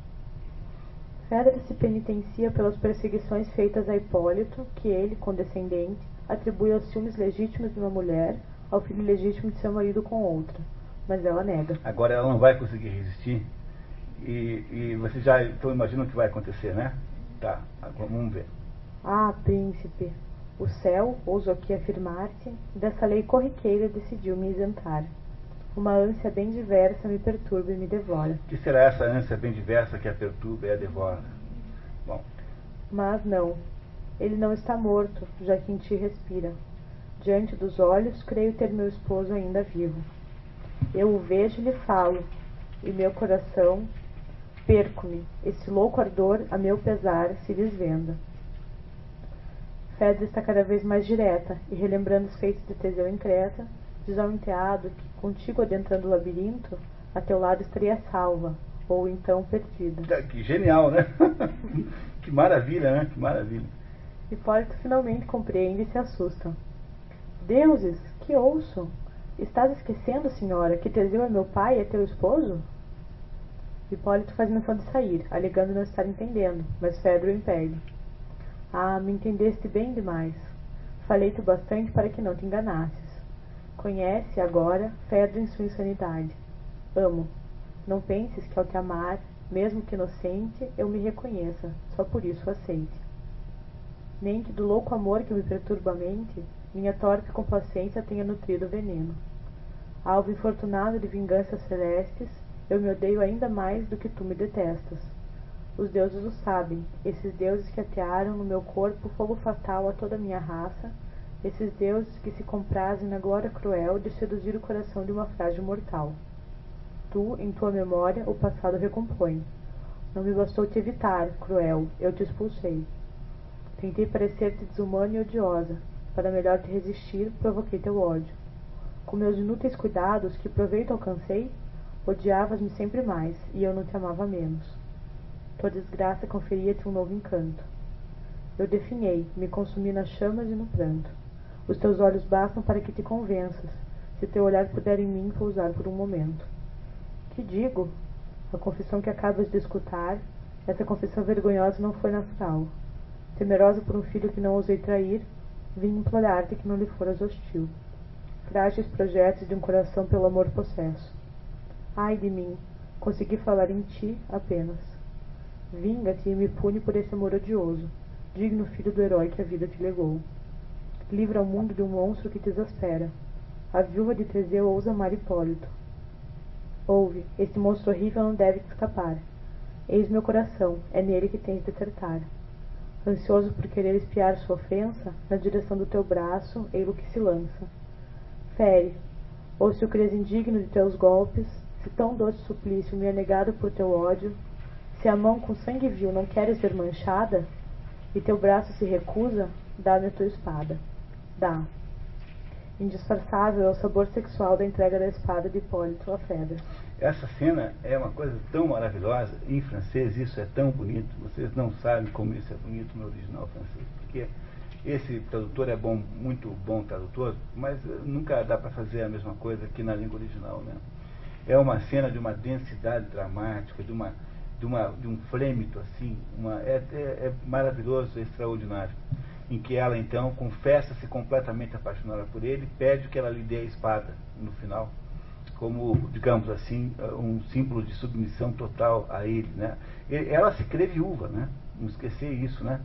Speaker 2: Fedra se penitencia pelas perseguições feitas a Hipólito, que ele, condescendente, atribui aos ciúmes legítimos de uma mulher ao filho legítimo de seu marido com outra. Mas ela nega.
Speaker 1: Agora ela não vai conseguir resistir e, e vocês já então imaginam o que vai acontecer, né? Tá, vamos ver.
Speaker 2: Ah, príncipe, o céu, ouso aqui afirmar-te, dessa lei corriqueira decidiu me isentar. Uma ânsia bem diversa me perturba e me devora.
Speaker 1: Que será essa ânsia bem diversa que a perturba e a devora? Bom.
Speaker 2: Mas não, ele não está morto, já que em ti respira. Diante dos olhos, creio ter meu esposo ainda vivo. Eu o vejo e lhe falo, e meu coração Perco-me, esse louco ardor, a meu pesar, se desvenda. Fedra está cada vez mais direta, e relembrando os feitos de Teseu em Creta, diz ao enteado que, contigo adentrando o labirinto, a teu lado estaria salva, ou então perdida.
Speaker 1: Que genial, né? *laughs* que maravilha, né? Que maravilha.
Speaker 2: Hipólito finalmente compreende e se assusta. Deuses, que ouço! Estás esquecendo, senhora, que Teseu é meu pai e é teu esposo? Hipólito faz menção de sair, alegando não estar entendendo, mas Fedro o impede. Ah, me entendeste bem demais. Falei-te bastante para que não te enganasses. Conhece, agora, Fedro em sua insanidade. Amo. Não penses que ao te amar, mesmo que inocente, eu me reconheça, só por isso aceite. Nem que do louco amor que me perturba a mente, minha torpe complacência tenha nutrido veneno. Alvo infortunado de vinganças celestes, eu me odeio ainda mais do que tu me detestas. Os deuses o sabem, esses deuses que atearam no meu corpo fogo fatal a toda a minha raça, esses deuses que se comprazem na glória cruel de seduzir o coração de uma frágil mortal. Tu, em tua memória, o passado recompõe. Não me bastou te evitar, cruel, eu te expulsei. Tentei parecer-te desumana e odiosa. Para melhor te resistir, provoquei teu ódio. Com meus inúteis cuidados, que proveito alcancei? Odiavas-me sempre mais, e eu não te amava menos. Tua desgraça conferia-te um novo encanto. Eu definhei, me consumi nas chamas e no pranto. Os teus olhos bastam para que te convenças, se teu olhar puder em mim pousar por um momento. Que digo? A confissão que acabas de escutar, essa confissão vergonhosa não foi natural. Temerosa por um filho que não ousei trair, vim implorar-te que não lhe foras hostil. Frágeis projetos de um coração pelo amor possesso. Ai de mim, consegui falar em ti apenas. Vinga-te e me pune por esse amor odioso, digno filho do herói que a vida te legou. Livra o mundo de um monstro que te exaspera. A viúva de Teseu ousa amar Hipólito. Ouve, este monstro horrível não deve te escapar. Eis meu coração, é nele que tens de acertar. Ansioso por querer espiar sua ofensa, na direção do teu braço, ei-lo que se lança. Fere, ou se o crês indigno de teus golpes, se tão doce suplício me é negado por teu ódio, se a mão com sangue vil não queres ver manchada, e teu braço se recusa, dá-me a tua espada. Dá. Indisfarçável é o sabor sexual da entrega da espada de Hipólito à Fedra.
Speaker 1: Essa cena é uma coisa tão maravilhosa, em francês isso é tão bonito, vocês não sabem como isso é bonito no original francês, porque esse tradutor é bom, muito bom tradutor, mas nunca dá para fazer a mesma coisa que na língua original, né? É uma cena de uma densidade dramática, de, uma, de, uma, de um frêmito assim, uma, é, é, é maravilhoso, é extraordinário. em que ela então confessa-se completamente apaixonada por ele, pede que ela lhe dê a espada no final, como, digamos assim, um símbolo de submissão total a ele. Né? Ela se crê viúva, né? não esquecer isso, né?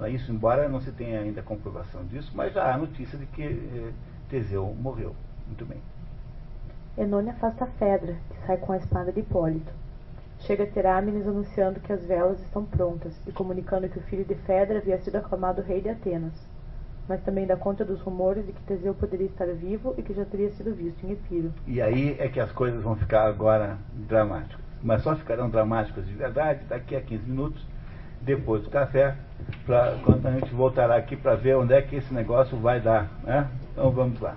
Speaker 1: É isso, embora não se tenha ainda comprovação disso, mas já há notícia de que eh, Teseu morreu. Muito bem.
Speaker 2: Enônia afasta Fedra, que sai com a espada de Hipólito. Chega Terámenes anunciando que as velas estão prontas e comunicando que o filho de Fedra havia sido aclamado rei de Atenas, mas também dá conta dos rumores de que Teseu poderia estar vivo e que já teria sido visto em Epiro.
Speaker 1: E aí é que as coisas vão ficar agora dramáticas. Mas só ficarão dramáticas de verdade daqui a 15 minutos, depois do café, pra, quando a gente voltará aqui para ver onde é que esse negócio vai dar. Né? Então vamos lá.